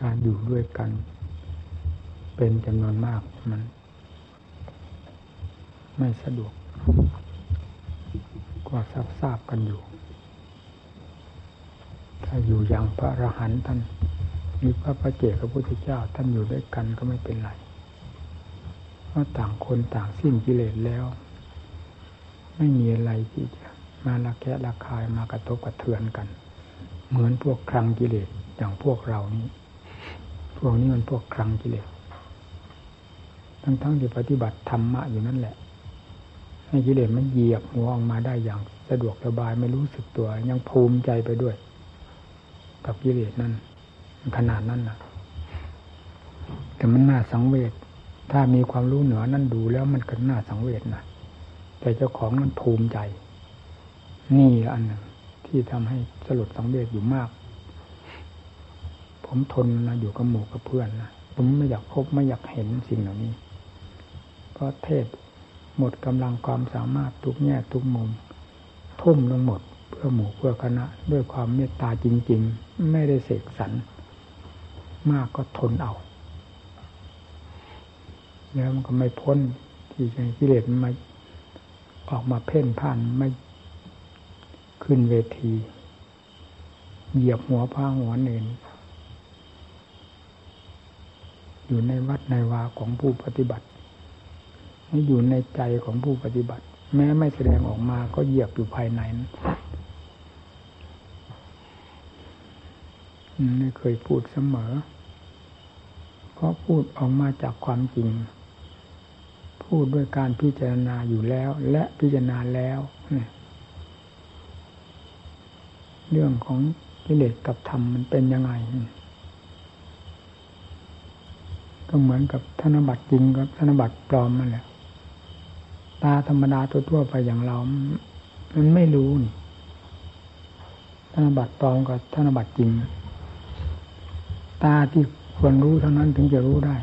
การอยู่ด้วยกัน เป็นจำนวนมากมัน ไม่สะดวกก็ทราบทราบกันอยู่ ถ้าอยู่อย่างพระอรหันต์ท่านมีพระพระเจ้าพระพุทธเจ้าท่านอยู่ด้วยกันก็ไม่เป็นไรเพราะต่างคนต่างสิ้นกิเลสแล้ว ไม่มีอะไรที่จะมาละแคะละคายมากระทบกระเทือนกัน เหมือนพวกครังกิเลสอย่างพวกเรานี้ พวกนี้มันพวกครังกิเลสทั้งๆที่ปฏิบัติธรรมะอยู่นั่นแหละ ให้กิเลสมันเหยียบหัวออกมาได้อย่างสะดวกสบายไม่รู้สึกตัว ยังภูมิใจไปด้วย กับกิเลสนั่นขนาดนั้นนะแต่มันน่าสังเวชถ้ามีความรู้เหนือนั่นดูแล้วมันก็น่าสังเวชนะแต่เจ้าของนั้นภูมิใจ นี่ละอันหนึ่งที่ทำให้สลดสังเวชอยู่มาก ผมทนนะอยู่กับหมู่กับเพื่อนนะผมไม่อยากพบไม่อยากเห็นสิ่งเหล่านี้ เพราะเทศหมดกำลังความสามารถทุกแง่ทุกมุม ทุ่มลงหมดเพื่อหมู่เพื่อคณะ ด้วยความเมตตาจริง ๆ ไม่ได้เสกสรรมากก็ทนเอา แล้วมันก็ไม่พ้นที่จะกิเลสมันมาออกมาเพ่นพ่านไม่ขึ้นเวที เหยียบหัวพ้าหัวเนิน อยู่ในวัดในวาของผู้ปฏิบัติอยู่ในใจของผู้ปฏิบัติ แม้ไม่แสดงออกมาก็เหยียบอยู่ภายในนั้นไม่เคยพูดเสมอ เพราะพูดออกมาจากความจริง พูดด้วยการพิจารณาอยู่แล้ว และพิจารณาแล้วเรื่องของกิเลสกับธรรมมันเป็นยังไง ก็เหมือนกับธนบัตรจริงกับธนบัตรปลอมนั่นแหละ ตาธรรมดาทั่วไปอย่างเรา มันไม่รู้นี่ ธนบัตรปลอมกับธนบัตรจริง ตาที่ควรรู้เท่านั้นถึงจะรู้ได้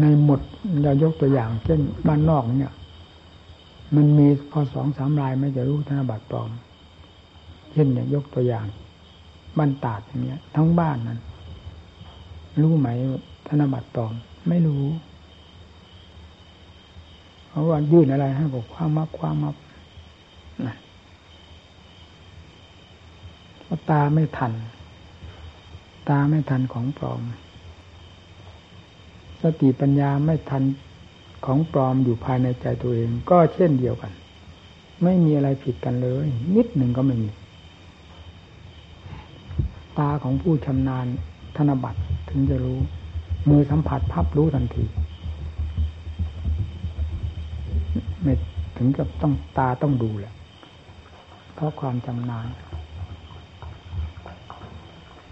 ในหมดเรายกตัวอย่าง เช่นบ้านนอกเนี่ย มันมีพอสองสามรายไม่จะรู้ธนบัตรปลอม เช่นอย่างยกตัวอย่าง บ้านตาดอย่างเงี้ย ทั้งบ้านนั้น รู้ไหมธนบัตรปลอม ไม่รู้เพราะว่ายื่นอะไรให้บอกความมับความมับนะเพราะตาไม่ทัน ตาไม่ทันของปลอม สติปัญญาไม่ทันของปลอมอยู่ภายในใจตัวเอง ก็เช่นเดียวกัน ไม่มีอะไรผิดกันเลย นิดหนึ่งก็ไม่มี ตาของผู้ชำนาญธนบัตร ถึงจะรู้ มือสัมผัสพับรู้ทันทีไม่ถึงกับต้องตาต้องดูแหละ เพราะความจำนาน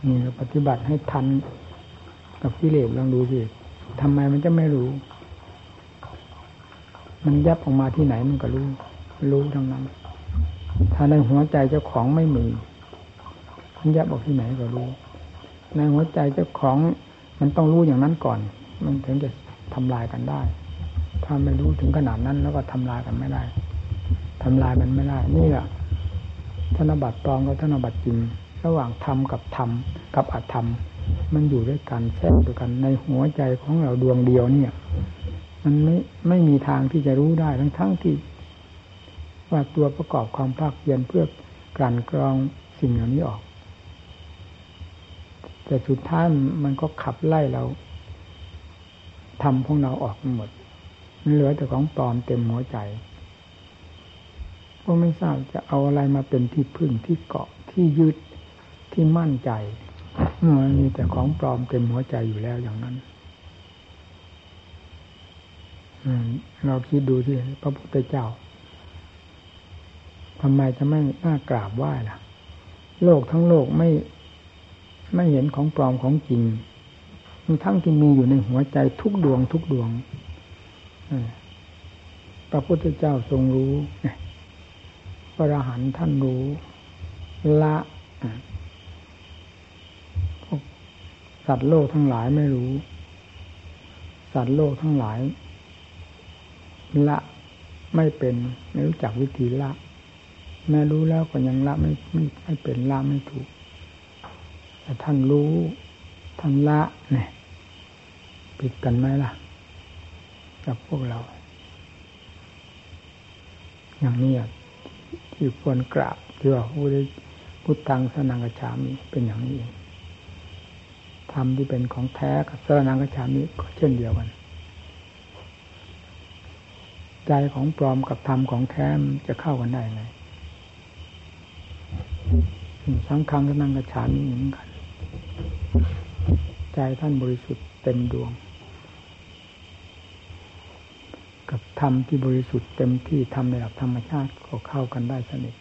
นี่เราปฏิบัติให้ทันกับกิเลสลองดูสิทำไมมันจะไม่รู้ มันยับออกมาที่ไหนมันก็รู้ รู้ทั้งนั้น ถ้าในหัวใจเจ้าของไม่มีมันยับออกที่ไหนก็รู้ ในหัวใจเจ้าของมันต้องรู้อย่างนั้นก่อน มันถึงจะทำลายกันได้ ถ้าไม่รู้ถึงขนาดนั้นแล้วก็ทำลายกันไม่ได้ทำลายมันไม่ได้ นี่แหละธนบัตรปลอมกับธนบัตรจริง ระหว่างธรรมกับธรรมกับอธรรม มันอยู่ด้วยกันแทรกด้วยกันในหัวใจของเราดวงเดียวเนี่ย มันไม่ไม่มีทางที่จะรู้ได้ทั้งทั้งที่ ว่าตัวประกอบความภาคเพียรเพื่อกลั่นกรองสิ่งเหล่านี้ออก แต่สุดท้ายมันก็ขับไล่เราทำของเราออกหมดเหลือแต่ของปลอมเต็มหัวใจก็ไม่ทราบจะเอาอะไรมาเป็นที่พึ่งที่เกาะที่ยึดที่มั่นใจมันมีแต่ของปลอมเต็มหัวใจอยู่แล้วอย่างนั้นเราคิดดูที่พระพุทธเจ้าทำไมจะไม่น่ากราบไหว้ล่ะ โลกทั้งโลกไม่ ไม่เห็นของปลอมของจริงทั้งที่มีอยู่ในหัวใจทุกดวงทุกดวงพระพุทธเจ้าทรงรู้พระอรหันต์ท่านรู้ละสัตว์โลกทั้งหลายไม่รู้ สัตว์โลกทั้งหลาย ละไม่เป็นไม่รู้จักวิธีละ แม้รู้แล้วก็ยังละไม่ไม่ไม่เป็นละไม่ถูก แต่ท่านรู้ท่านละเนี่ยผิดกันไหมล่ะ กับพวกเรา อย่างนี้ที่ควรกราบที่ว่าผู้ได้พุทธังสนังกระชามีเป็นอย่างนี้เองธรรมที่เป็นของแท้กับสนังกระชามีก็เช่นเดียวกัน ใจของปลอมกับธรรมของแท้จะเข้ากันได้ไงสังฆังสนังกระชามีเหมือนกัน ใจท่านบริสุทธิ์เต็มดวง กับธรรมที่บริสุทธิ์เต็มที่ทำในหลักธรรมชาติก็เข้ากันได้สนิท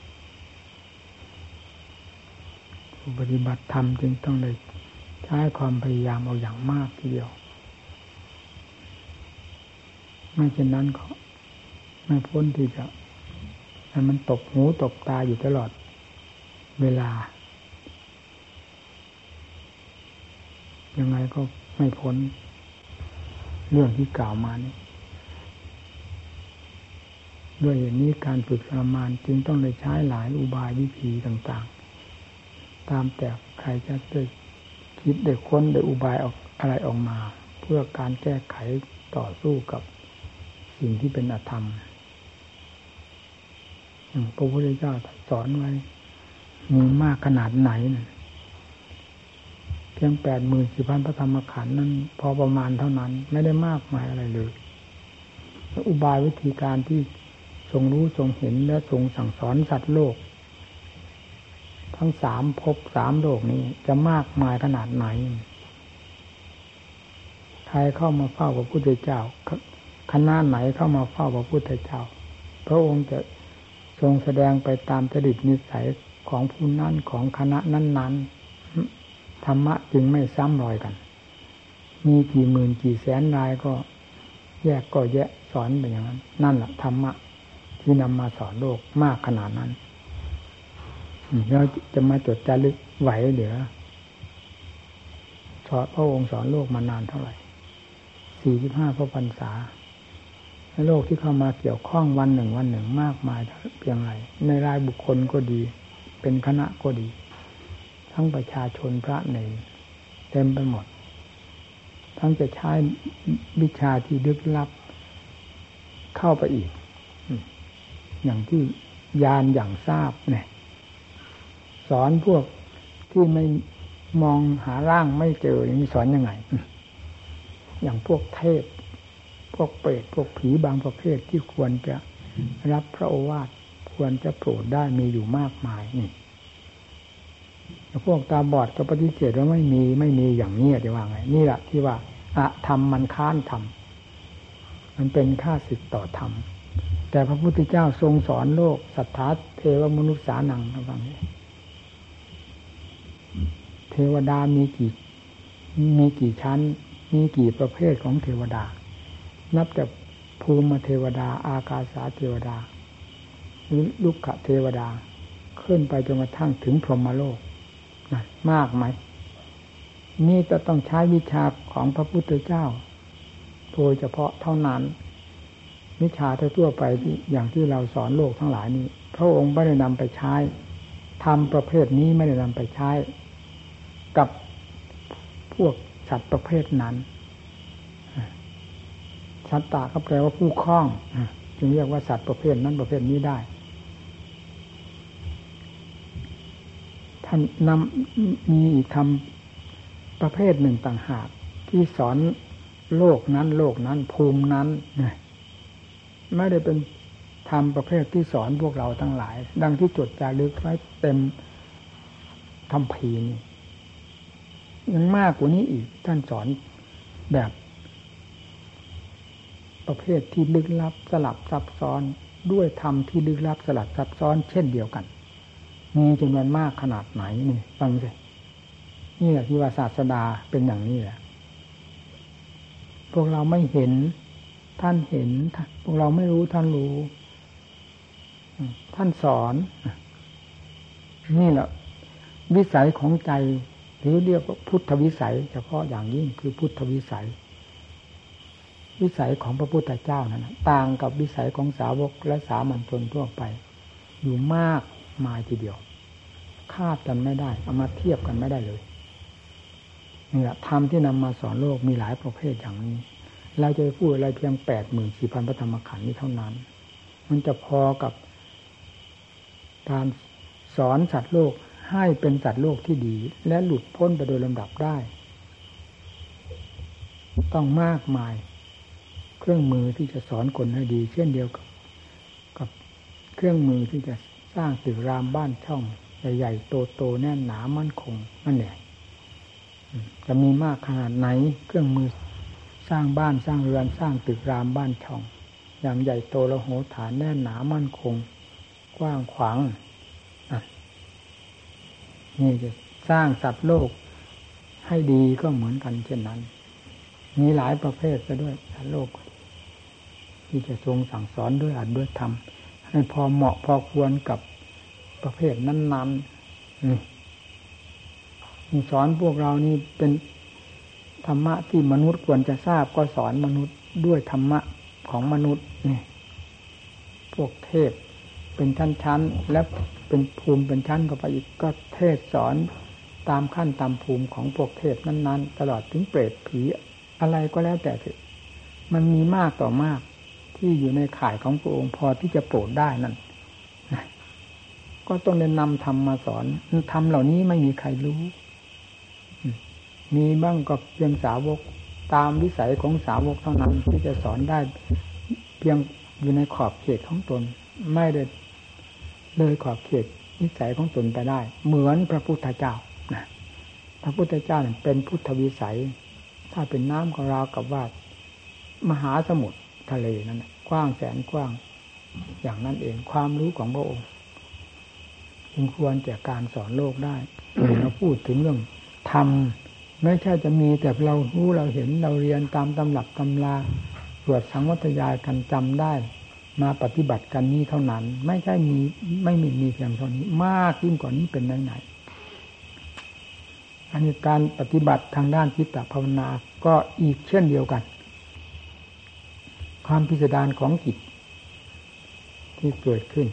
ปฏิบัติธรรมจึงต้องเลยใช้ความพยายามเอาอย่างมากทีเดียว ไม่เช่นนั้นก็ไม่พ้นที่จะมันตกหูตกตาอยู่ตลอดเวลา ยังไงก็ไม่พ้น เรื่องที่กล่าวมานี้ ด้วยเหตุนี้การฝึกทรมานจึงต้องเลยใช้หลายอุบายวิธีต่าง ๆ ตามแต่ใครจะได้คิดได้ค้นได้อุบายออกอะไรออกมา เพื่อการแก้ไขต่อสู้กับสิ่งที่เป็นอธรรมพระพุทธเจ้าสอนไว้มีมากขนาดไหนนะ เพียงแปดหมื่นสี่พันพระธรรมขันธ์นั้น พอประมาณเท่านั้น ไม่ได้มากมายอะไรเลยอุบายวิธีการที่ทรงรู้ทรงเห็นและทรงสั่งสอนสัตว์โลก ทั้งสามภพสามโลกนี้จะมากมายขนาดไหนใครเข้ามาเฝ้าพระพุทธเจ้าคณะไหนเข้ามาเฝ้าพระพุทธเจ้า พระองค์จะทรงแสดงไปตามจริตนิสัยของผู้นั้นของคณะนั้นๆ รรมะจึงไม่ซ้ำรอยกัน มีกี่หมื่นกี่แสนรายก็แยกก็แยะสอนไปอย่างนั้น นั่นแหละธรรมะที่นำมาสอนโลกมากขนาดนั้นเราจะมาจดจารึกไหวเหลือสอนพระองค์สอนโลกมานานเท่าไหร่สี่สิบห้าพระพรรษาโลกที่เข้ามาเกี่ยวข้องวันหนึ่งวันหนึ่งมากมายเพียงไรในรายบุคคลก็ดี เป็นคณะก็ดี ทั้งประชาชนพระเนรเต็มไปหมด ทั้งจะใช้วิชาที่ลึกลับ เข้าไปอีก อย่างที่ยานอย่างทราบเนี่ย สอนพวกที่ไม่มองหาร่างไม่เจออย่างนี้สอนยังไง อย่างพวกเทพ พวกเปรตพวกผีบางประเภทที่ควรจะรับพระโอวาทควรจะโปรดได้มีอยู่มากมายนี่ พวกตาบอดก็ปฏิเสธว่าไม่มีไม่มีอย่างนี้จะว่าไง นี่แหละที่ว่าอะธรรมมันค้านธรรมมันเป็นค่าสิทธิ์ต่อธรรมแต่พระพุทธเจ้าทรงสอนโลกสัทธาเทวมนุษย์สานังระวังนี้เทวดามีกี่มีกี่ชั้น มีกี่ประเภทของเทวดา นับจากภูมิเทวดา อากาสาเทวดาลุกขเทวดา ขึ้นไปจนกระทั่งถึงพรหมโลก มากไหม นี่จะต้องใช้วิชาของพระพุทธเจ้า โดยเฉพาะเท่านั้น วิชาทั่วไปที่อย่างที่เราสอนโลกทั้งหลายนี้ พระองค์ไม่ได้นำไปใช้ทำประเภทนี้ไม่ได้นำไปใช้ กับพวกสัตว์ประเภทนั้นสัตตาก็แปลว่าผู้คล้องจึงเรียกว่าสัตว์ประเภทนั้นประเภทนี้ได้ ท่านนำมีทำประเภทหนึ่งต่างหาก ที่สอนโลกนั้น โลกนั้น ภูมินั้นไม่ได้เป็นทำประเภทที่สอนพวกเราทั้งหลาย ดังที่จดจารึกไว้เต็มทำพีนยังมากกว่านี้อีกท่านสอนแบบ ประเภทที่ลึกลับสลับซับซ้อนด้วยธรรมที่ลึกลับสลับซับซ้อน เช่นเดียวกัน มีจำนวนมากขนาดไหนนี่ฟังสินี่แหละที่ว่าศาสดาเป็นอย่างนี้แหละ พวกเราไม่เห็นท่านเห็น พวกเราไม่รู้ท่านรู้ ท่านสอน นี่แหละ วิสัยของใจหรือเรียกว่าพุทธวิสัย เฉพาะอย่างยิ่งคือพุทธวิสัย วิสัยของพระพุทธเจ้านั้นต่างกับวิสัยของสาวกและสามัญชนทั่วไป อยู่มาก มายทีเดียว คาดกันไม่ได้ เอามาเทียบกันไม่ได้เลยนี่แหละธรรมที่นำมาสอนโลกมีหลายประเภทอย่างนี้ เราจะพูดอะไรเพียงแปดหมื่นสี่พันพระธรรมขันธ์นี้เท่านั้น มันจะพอกับการสอนสัตว์โลกให้เป็นสัตว์โลกที่ดี และหลุดพ้นไปโดยลำดับได้ ต้องมากมายเครื่องมือที่จะสอนคนให้ดี เช่นเดียวกับ กับเครื่องมือที่จะ สร้างตึกรามบ้านช่องใหญ่ๆโตๆแน่นหนามั่นคงนั่นแหละจะมีมากขนาดไหนเครื่องมือสร้างบ้านสร้างเรือนสร้างตึกรามบ้านช่อง อย่างใหญ่โตและโหฐานแน่นหนามั่นคง กว้างขวางนี่จะสร้างสัตว์โลกให้ดีก็เหมือนกันเช่นนั้น มีหลายประเภทซะด้วยสัตว์โลก ที่จะทรงสั่งสอนด้วยอัดด้วยธรรม ให้พอเหมาะพอควรกับประเภทนั้นๆสอนพวกเรานี่เป็นธรรมะที่มนุษย์ควรจะทราบก็สอนมนุษย์ด้วยธรรมะของมนุษย์นี่พวกเทพเป็นชั้นๆและเป็นภูมิเป็นชั้นก็ไปอีกก็เทศสอนตามขั้นตามภูมิของพวกเทพนั้น ๆ ตลอดถึงเปรตผีอะไรก็แล้วแต่เถอะมันมีมากต่อมาก ที่อยู่ในข่ายของพระองค์พอที่จะโปรดได้นั่นก็ต้องเน้นนำธรรมมาสอนธรรมเหล่านี้ไม่มีใครรู้ มีบ้างก็เพียงสาวกตามวิสัยของสาวกเท่านั้นที่จะสอนได้ เพียงอยู่ในขอบเขตของตน ไม่ได้เลยขอบเขตนิสัยของตนไปได้ เหมือนพระพุทธเจ้านะพระพุทธเจ้าเป็นพุทธวิสัย ถ้าเป็นน้ำของเราวกับว่ามหาสมุทร ทะเลนั้นกว้างแสนกว้าง อย่างนั้นเองความรู้ของพระองค์จึงควรแก่การสอนโลกได้เราพูดถึงเรื่องธรรมไม่ใช่จะมีแต่เรารู้เราเห็นเราเรียนตามตำหลักตำราตรวจสังวัตยายกันจำได้ มาปฏิบัติกันนี้เท่านั้น ไม่ใช่มีไม่มีมีเพียงเท่านี้ มากยิ่งกว่านี้เป็นไหนไหนอันนี้การปฏิบัติทางด้านจิตภาวนาก็อีกเช่นเดียวกัน ความพิสดารของจิตที่เกิดขึ้น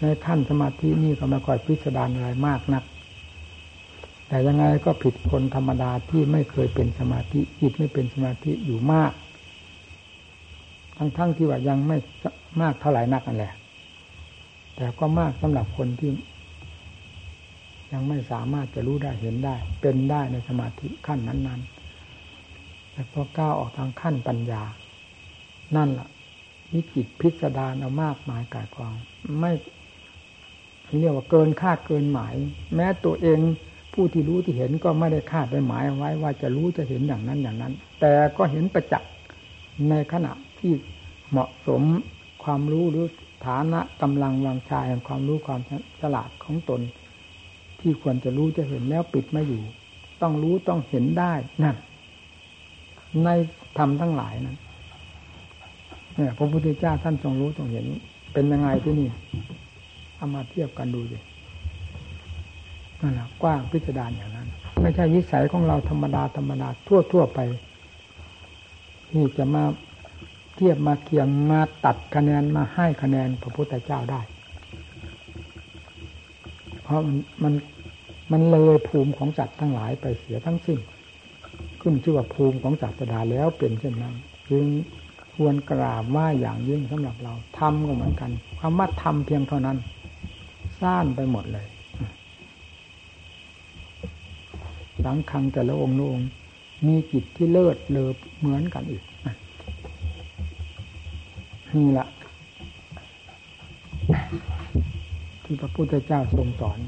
ในท่านสมาธินี่ก็ไม่ค่อยพิสดารอะไรมากนัก แต่ยังไงก็ผิดคนธรรมดาที่ไม่เคยเป็นสมาธิจิตไม่เป็นสมาธิอยู่มาก ทั้งๆทที่ว่ายังไม่มากเท่าไหร่นักนั่นแหละ แต่ก็มากสำหรับคนที่ยังไม่สามารถจะรู้ได้เห็นได้ เป็นได้ในสมาธิขั้นนั้นๆแต่พอก้าวออกทางขั้นปัญญา นั่นล่ะวิจิตพิสดารเอามากมายกายกองไม่เรียกว่าเกินคาดเกินหมาย แม้ตัวเองผู้ที่รู้ที่เห็นก็ไม่ได้คาดได้หมายไว้ว่าจะรู้จะเห็นอย่างนั้นอย่างนั้น แต่ก็เห็นประจักษ์ในขณะที่เหมาะสมความรู้หรือฐานะกำลังวังชายแห่งความรู้ความฉลาดของตน ที่ควรจะรู้จะเห็นแล้วปิดไม่อยู่ ต้องรู้ต้องเห็นได้นั่นในธรรมทั้งหลายนั้น เนี่ยพระพุทธเจ้าท่านทรงรู้ทรงเห็น เป็นยังไงที่นี่เอามาเทียบกันดูสินั่นแหละกว้างพิสดารอย่างนั้น ไม่ใช่วิสัยของเราธรรมดาธรรมดาทั่วทั่วไปที่จะมาเทียบมาเคียงมาตัดคะแนนมาให้คะแนนพระพุทธเจ้าได้ เพราะมันมันมันเลยภูมิของสัตว์ทั้งหลายไปเสียทั้งสิ้นขึ้นชื่อว่าภูมิของศาสดาแล้วเป็นเช่นนั้นจึง ควรกราบว่าอย่างยิ่งสำหรับเราทำก็เหมือนกันความว่าทำเพียงเท่านั้นซ่านไปหมดเลยสังคังแต่ละองค์ละองค์มีจิตที่เลิศเลอเหมือนกันอีกนี่แหละที่พระพุทธเจ้าทรงสอน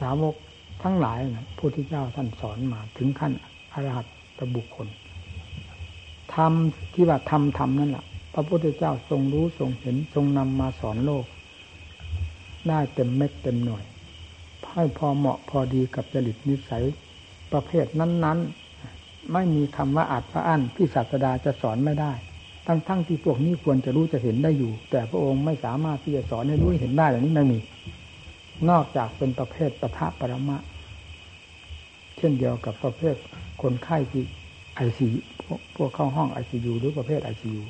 สาวกทั้งหลายนะพระพุทธเจ้าท่านสอนมาถึงขั้นอรหัตบุคคล ทำที่ว่าทำทำนั่นแหละพระพุทธเจ้าทรงรู้ทรงเห็นทรงนำมาสอนโลก ได้เต็มเม็ดเต็มหน่วยให้พอเหมาะพอดีกับจริตนิสัยประเภทนั้นๆ ไม่มีคำว่าอาจพระอั้นที่ศาสดาจะสอนไม่ได้ ทั้งๆทที่พวกนี้ควรจะรู้จะเห็นได้อยู่ แต่พระองค์ไม่สามารถที่จะสอนให้รู้เห็นได้อย่างนี้ไม่มี นอกจากเป็นประเภทปะทะปรมะ เช่นเดียวกับประเภทคนไข้ที่ไอซี พวกเข้าห้องไอซียูหรือประเภทไอซียู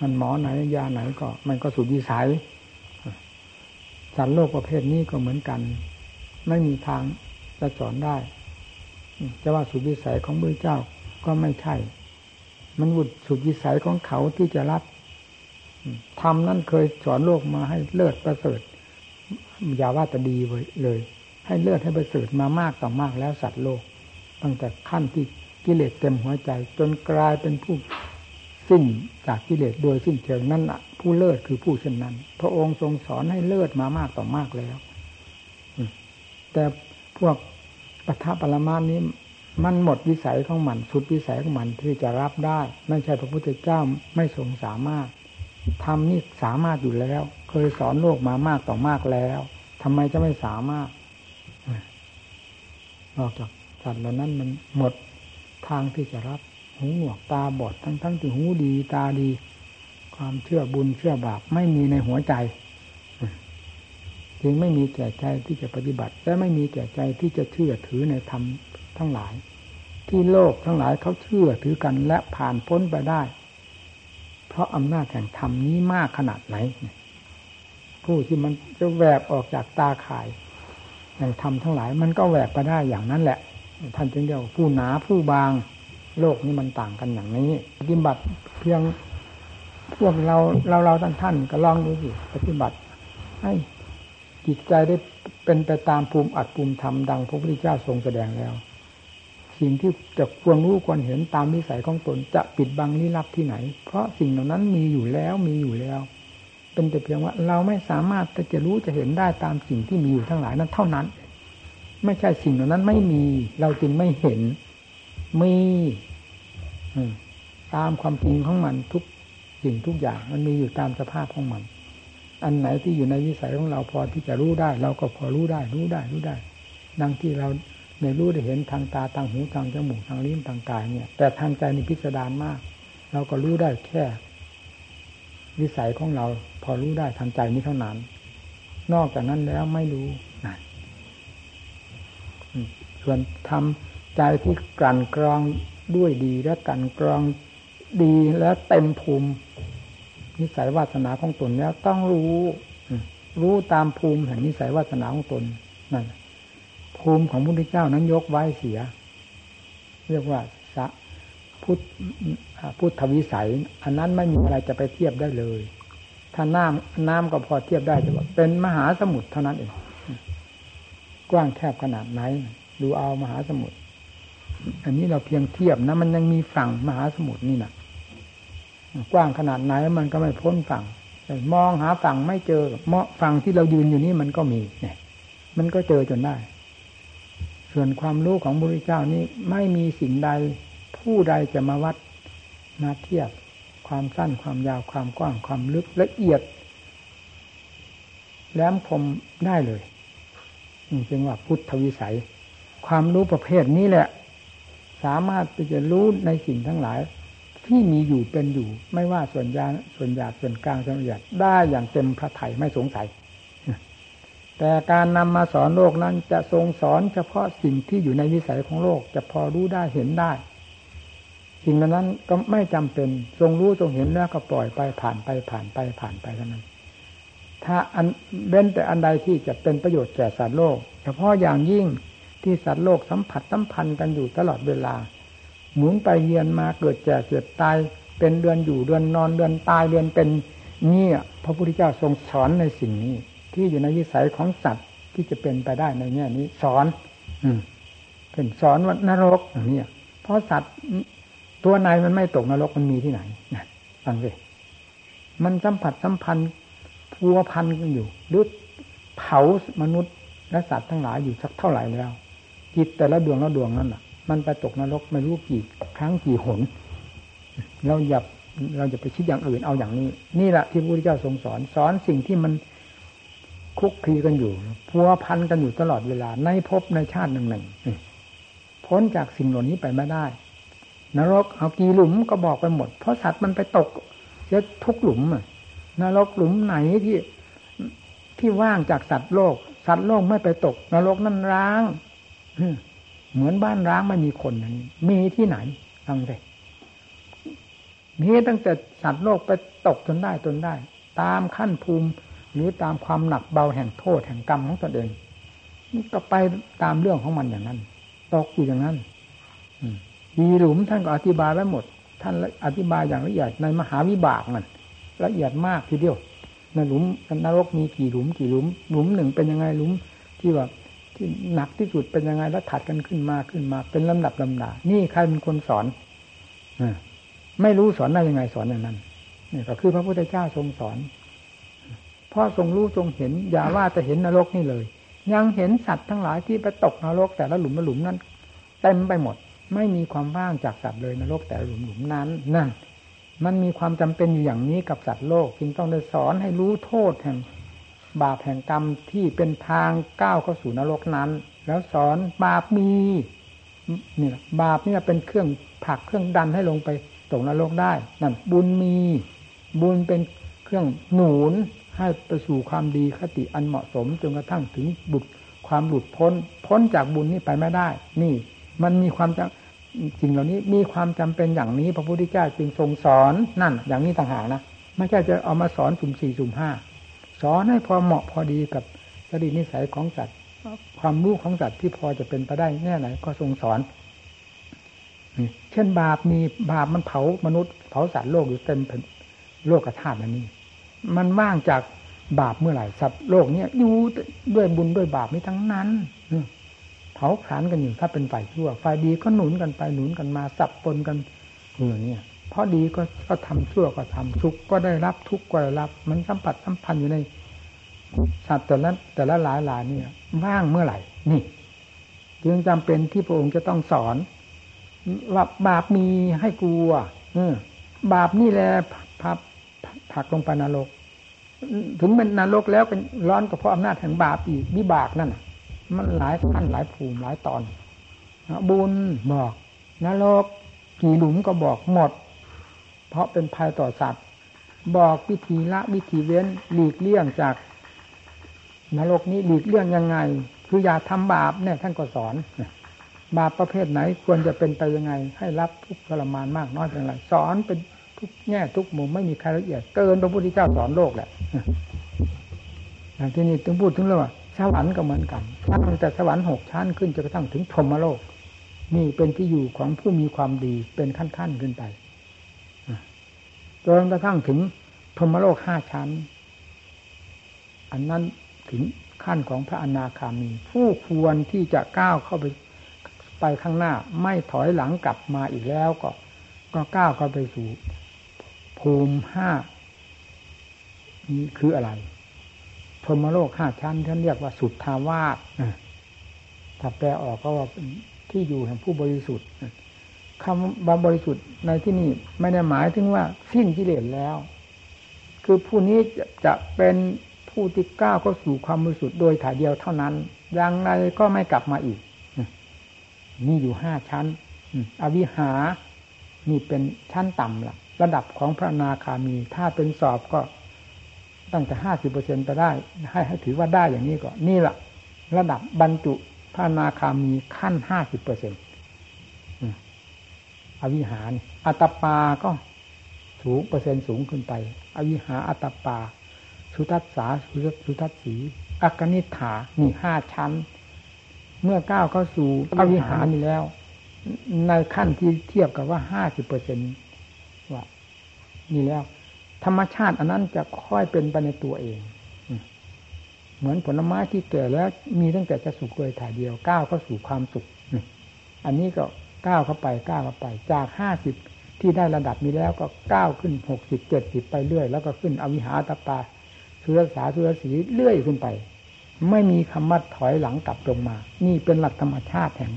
มันหมอไหนยาไหนก็ มันก็สุดวิสัยสัตว์โลกประเภทนี้ก็เหมือนกัน ไม่มีทางจะสอนได้จะว่าสุดวิสัยของพระเจ้าก็ไม่ใช่ มันบุดสุดวิสัยของเขาที่จะรับทำนั่นเคยสอนโลกมาให้เลิศประเสริฐอย่าว่าแต่ดีเลย ให้เลิศให้ประเสริฐมามากต่อมากแล้วสัตว์โลก ตั้งแต่ขั้นที่ กิเลสเต็มหัวใจ จนกลายเป็นผู้สิ้นจากกิเลสโดยสิ้นเชิงนั่นแหะผู้เลิศคือผู้เช่นนั้น พระองค์ทรงสอนให้เลิศมามากต่อมากแล้วแต่พวกปัทภปรมานี้ มันหมดวิสัยของมันสุดวิสัยของมันที่จะรับได้ไม่ใช่พระพุทธเจ้าไม่ทรงสามารถทำนี่สามารถอยู่แล้ว เคยสอนโลกมามากต่อมากแล้วทำไมจะไม่สามารถนอกจากสัตว์เหล่านั้นมันหมด ทางที่จะรับ หูหนวกตาบอดทั้งทั้งที่หูดีตาดี ความเชื่อบุญเชื่อบาปไม่มีในหัวใจจึงไม่มีแก่ใจที่จะปฏิบัติ และไม่มีแก่ใจที่จะเชื่อถือในธรรมทั้งหลาย ที่โลกทั้งหลายเขาเชื่อถือกันและผ่านพ้นไปได้ เพราะอำนาจแห่งธรรมนี้มากขนาดไหน ผู้ที่มันจะแหวกออกจากตาข่ายแห่งธรรมทั้งหลาย มันก็แหวกไปได้อย่างนั้นแหละ ท่านจึงเรียกผู้หนาผู้บาง โลกนี้มันต่างกันอย่างนี้ ปฏิบัติเพียงพวกเราเราเราท่านท่านก็ลองดูสิปฏิบัติ ให้จิตใจได้เป็นไปตามภูมิอัดภูมิธรรมดังพระพุทธเจ้าทรงแสดงแล้ว สิ่งที่จะควรรู้ควรเห็นตามนิสัยของตนจะปิดบังลี้ลับที่ไหน เพราะสิ่งเหล่านั้นมีอยู่แล้วมีอยู่แล้ว เป็นแต่เพียงว่าเราไม่สามารถจะรู้จะเห็นได้ตามสิ่งที่มีอยู่ทั้งหลายนั้นเท่านั้น ไม่ใช่สิ่งเหล่านั้นไม่มี เราจึงไม่เห็น มีตามความจริงของมันทุกสิ่งทุกอย่าง มันมีอยู่ตามสภาพของมัน อันไหนที่อยู่ในวิสัยของเราพอที่จะรู้ได้ เราก็พอรู้ได้ รู้ได้รู้ได้ ดังที่เราในรู้ได้เห็นทางตาทางหูทางจมูกทางลิ้นทางกายเนี่ย แต่ทางใจนี่พิสดารมาก เราก็รู้ได้แค่ วิสัยของเรา พอรู้ได้ทางใจนี้เท่านั้น นอกจากนั้นแล้วไม่รู้นะ ส่วนทำใจที่กลั่นกรองด้วยดีและกลั่นกรองดีและเต็มภูมิ นิสัยวาสนาของตนแล้วต้องรู้รู้ตามภูมิแห่งนิสัยวาสนาของตนนั่นภูมิของพระพุทธเจ้านั้นยกไว้เสีย เรียกว่าสะพุทธพุทธวิสัย อันนั้นไม่มีอะไรจะไปเทียบได้เลย ถ้าน้ำน้ำก็พอเทียบได้จะว่าเป็นมหาสมุทรเท่านั้นเอง กว้างแคบขนาดไหน ดูเอามหาสมุทรอันนี้เราเพียงเทียบนะ มันยังมีฝั่งมหาสมุทรนี่นะกว้างขนาดไหนมันก็ไม่พ้นฝั่งมองหาฝั่งไม่เจอเมาะฝั่งที่เรายืนอยู่นี้มันก็มีเนี่ย มันก็เจอจนได้ ส่วนความรู้ของพระพุทธเจ้านี้ไม่มีสิ่งใด ผู้ใดจะมาวัดมาเทียบ ความสั้นความยาวความกว้างความลึกละเอียดแหลมคมได้เลยจึงว่าพุทธวิสัย ความรู้ประเภทนี้แหละ สามารถที่จะรู้ในสิ่งทั้งหลาย ที่มีอยู่เป็นอยู่ ไม่ว่าส่วนยาส่วนหยาส่วนกลางส่วนละเอียดได้อย่างเต็มพระไถ่ไม่สงสัย แต่การนำมาสอนโลกนั้นจะทรงสอนเฉพาะสิ่งที่อยู่ในวิสัยของโลก จะพอรู้ได้เห็นได้สิ่งนั้นก็ไม่จำเป็นทรงรู้ทรงเห็นแล้วก็ปล่อยไปผ่านไปผ่านไปผ่านไปเท่านั้น ถ้าอันเบ้นแต่อันใดที่จะเป็นประโยชน์แก่สัตว์โลก เฉพาะอย่างยิ่ง ที่สัตว์โลกสัมผัสสัมพันธ์กันอยู่ตลอดเวลา หมุนไปเยียนมาเกิดแก่เกิดตาย เป็นเดือนอยู่เดือนนอนเดือนตายเดือนเป็นเนี่ย พระพุทธเจ้าทรงสอนในสิ่งนี้ ที่อยู่ในวิสัยของสัตว์ที่จะเป็นไปได้ในแง่นี้ สอน อืมเป็นสอนว่านรกอย่างนี้เพราะสัตว์ตัวในมันไม่ตกนรกมันมีที่ไหนนะฟังสิมันสัมผัสสัมพันธ์พัวพันกันอยู่หรือเผามนุษย์และสัตว์ทั้งหลายอยู่สักเท่าไหร่แล้ว จิตแต่ละดวงละดวงนั่นแหละมันไปตกนรกไม่รู้กี่ครั้งกี่หนเราอย่าเราจะไปคิดอย่างอื่นเอาอย่างนี้ นี่แหละที่พระพุทธเจ้าทรงสอนสอนสิ่งที่มันคุกคีกันอยู่พัวพันกันอยู่ตลอดเวลา ในภพในชาติหนึ่งหนึ่งพ้นจากสิ่งเหล่านี้ไปไม่ได้ นรกเอากี่หลุมก็บอกไปหมด เพราะสัตว์มันไปตกเยอะทุกหลุมนรกหลุมไหนที่ที่ว่างจากสัตว์โลก สัตว์โลกไม่ไปตก นรกนั่นร้าง เหมือนบ้านร้างไม่มีคนอย่างนี้มีที่ไหนฟังเลยมีตั้งแต่สัตว์โลกไปตกจนได้จนได้ ตามขั้นภูมิหรือตามความหนักเบาแห่งโทษแห่งกรรมของตนเองนี่ก็ไปตามเรื่องของมันอย่างนั้น ตกอยู่อย่างนั้นมีหลุมท่านก็อธิบายไว้หมด ท่านอธิบายอย่างละเอียดในมหาวิบากมันละเอียดมากทีเดียวในหลุมนรกมีกี่หลุมกี่หลุม หลุมหนึ่งเป็นยังไงหลุมที่ว่า ที่หนักที่สุดเป็นยังไงแล้วถัดกันขึ้นมาขึ้นมา เป็นลำดับลำดา นี่ใครเป็นคนสอนอไม่รู้สอนได้ยังไงสอนอย่างนั้นนี่ก็คือพระพุทธเจ้าทรงสอนเพราะทรงรู้ทรงเห็น อย่าว่าจะเห็นนรกนี่เลย ยังเห็นสัตว์ทั้งหลายที่ไปตกนรกแต่ละหลุมละหลุมนั้นเต็มไปหมด ไม่มีความว่างจากสัตว์เลยนรกแต่หลุมหลุมนั้นนั่นมันมีความจำเป็นอยู่อย่างนี้กับสัตว์โลกจึงต้องได้สอนให้รู้โทษแห่ง บาปแห่งกรรมที่เป็นทางก้าวเข้าสู่นรกนั้น แล้วสอนบาปมีนี่บาปนี่เป็นเครื่องผลักเครื่องดันให้ลงไปตกนรกได้นั่นบุญมี บุญเป็นเครื่องหนุนให้ไปสู่ความดีคติอันเหมาะสมจนกระทั่งถึงบุตรความหลุดพ้น พ้นจากบุญนี้ไปไม่ได้ นี่ มันมีความจำสิ่งเหล่านี้มีความจำเป็นอย่างนี้ พระพุทธเจ้าจึงทรงสอนนั่น อย่างนี้ต่างหากนะไม่ใช่จะเอามาสอนสุ่มสี่สุ่มห้า สอนให้พอเหมาะพอดีกับจริตนิสัยของสัตว์ความรู้ของสัตว์ที่พอจะเป็นไปได้แน่ไหนก็ทรงสอนเช่นบาปมีบาปมันเผามนุษย์ เผาสัตว์โลกอยู่เต็มโลกธาตุนี้ มันว่างจากบาปเมื่อไหร่สัตว์โลกเนี้ยอยู่ด้วยบุญด้วยบาปนี้ทั้งนั้นเผาผลาญกันอยู่ถ้าเป็นฝ่ายชั่วฝ่ายดีก็หนุนกันไปหนุนกันมาสับปนกันเออเนี่ย เพราะดีก็ก็ทำชั่วก็ทำทุกก็ได้รับทุกก็ได้รับ มันสัมผัสสัมพันธ์อยู่ในสัตว์แต่ละแต่ละหลายหลายเนี่ยว่างเมื่อไหร่นี่จึงจำเป็นที่พระองค์จะต้องสอนว่าบาปมีให้กลัวออบาปนี่แหละพับผักลงไปนรก ถึงเป็นนรกแล้วเป็นร้อนก็เพราะอำนาจแห่งบาปอีกวิบากนั่นมันหลายขั้นหลายภูมิหลายตอนบุญบอกนรกกี่หลุมก็บอกหมด เพราะเป็นภัยต่อสัตว์ บอกวิธีละวิธีเว้นหลีกเลี่ยงจากนรกนี้หลีกเลี่ยงยังไง คืออย่าทำบาปเนี่ยท่านก็สอนบาปประเภทไหนควรจะเป็นไปยังไง ให้รับทุกทรมานมากน้อยเป็นไรสอนเป็นทุกแง่ทุกมุมไม่มีใครละเอียดเกินพระพุทธเจ้าสอนโลกแหละอย่างที่นี่ต้องพูดถึงเรื่องว่าสวรรค์ก็เหมือนกันตั้งแต่สวรรค์หกชั้นขึ้นจนกระทั่งถึงพรหมโลก นี่เป็นที่อยู่ของผู้มีความดีเป็นขั้นๆขึ้นไป จนกระทั่งถึงพรมโลกห้าชั้น อันนั้นถึงขั้นของพระอนาคามี ผู้ควรที่จะก้าวเข้าไปไปข้างหน้า ไม่ถอยหลังกลับมาอีกแล้วก็ ก็ก้าวเข้าไปสู่ภูมิห้านี้คืออะไรพรมโลกห้าชั้นท่านเรียกว่าสุดทาวาสถ้าแปลออกก็ว่าที่อยู่แห่งผู้บริสุทธิ์ คำว่าบริสุทธิ์ในที่นี้ไม่ได้หมายถึงว่าสิ้นกิเลสแล้ว คือผู้นี้จะเป็นผู้ที่ก้าวเข้าสู่ความบริสุทธิ์โดยถ่ายเดียวเท่านั้น อย่างไรก็ไม่กลับมาอีกมีอยู่ห้าชั้นอวิหานี่เป็นชั้นต่ำละระดับของพระนาคามี ถ้าเป็นสอบก็ตั้งแต่ห้าสิบเปอร์เซ็นไปได้ ให้ให้ถือว่าได้อย่างนี้ก็นี่แหละระดับบรรจุพระนาคามีขั้นห้าสิบเปอร์เซ็นต์ อวิหาร อัตปาก็สูงเปอร์เซ็นต์สูงขึ้นไป อวิหาอัตปา สุทัศสาสุทัศสีอักนิฐานี่ห้าชั้น เมื่อก้าวเข้าสู่อวิหารนี่แล้ว ในขั้นที่เทียบกับว่าห้าสิบเปอร์เซ็นต์ว่านี่แล้ว ธรรมชาติอันนั้นจะค่อยเป็นไปในตัวเอง เหมือนผลไม้ที่แก่แล้วมีตั้งแต่จะสุกโดยถ่ายเดียวก้าวเข้าสู่ความสุข อันนี้ก็ ก้าวเข้าไปก้าวเข้าไป จากห้าสิบที่ได้ระดับนี้แล้วก็ก้าวขึ้นหกสิบเจ็ดสิบไปเรื่อย แล้วก็ขึ้นอวิหาตปาสุรสาสุรสีเรื่อยขึ้นไป ไม่มีคำว่าถอยหลังกลับลงมา นี่เป็นหลักธรรมชาติแห่ง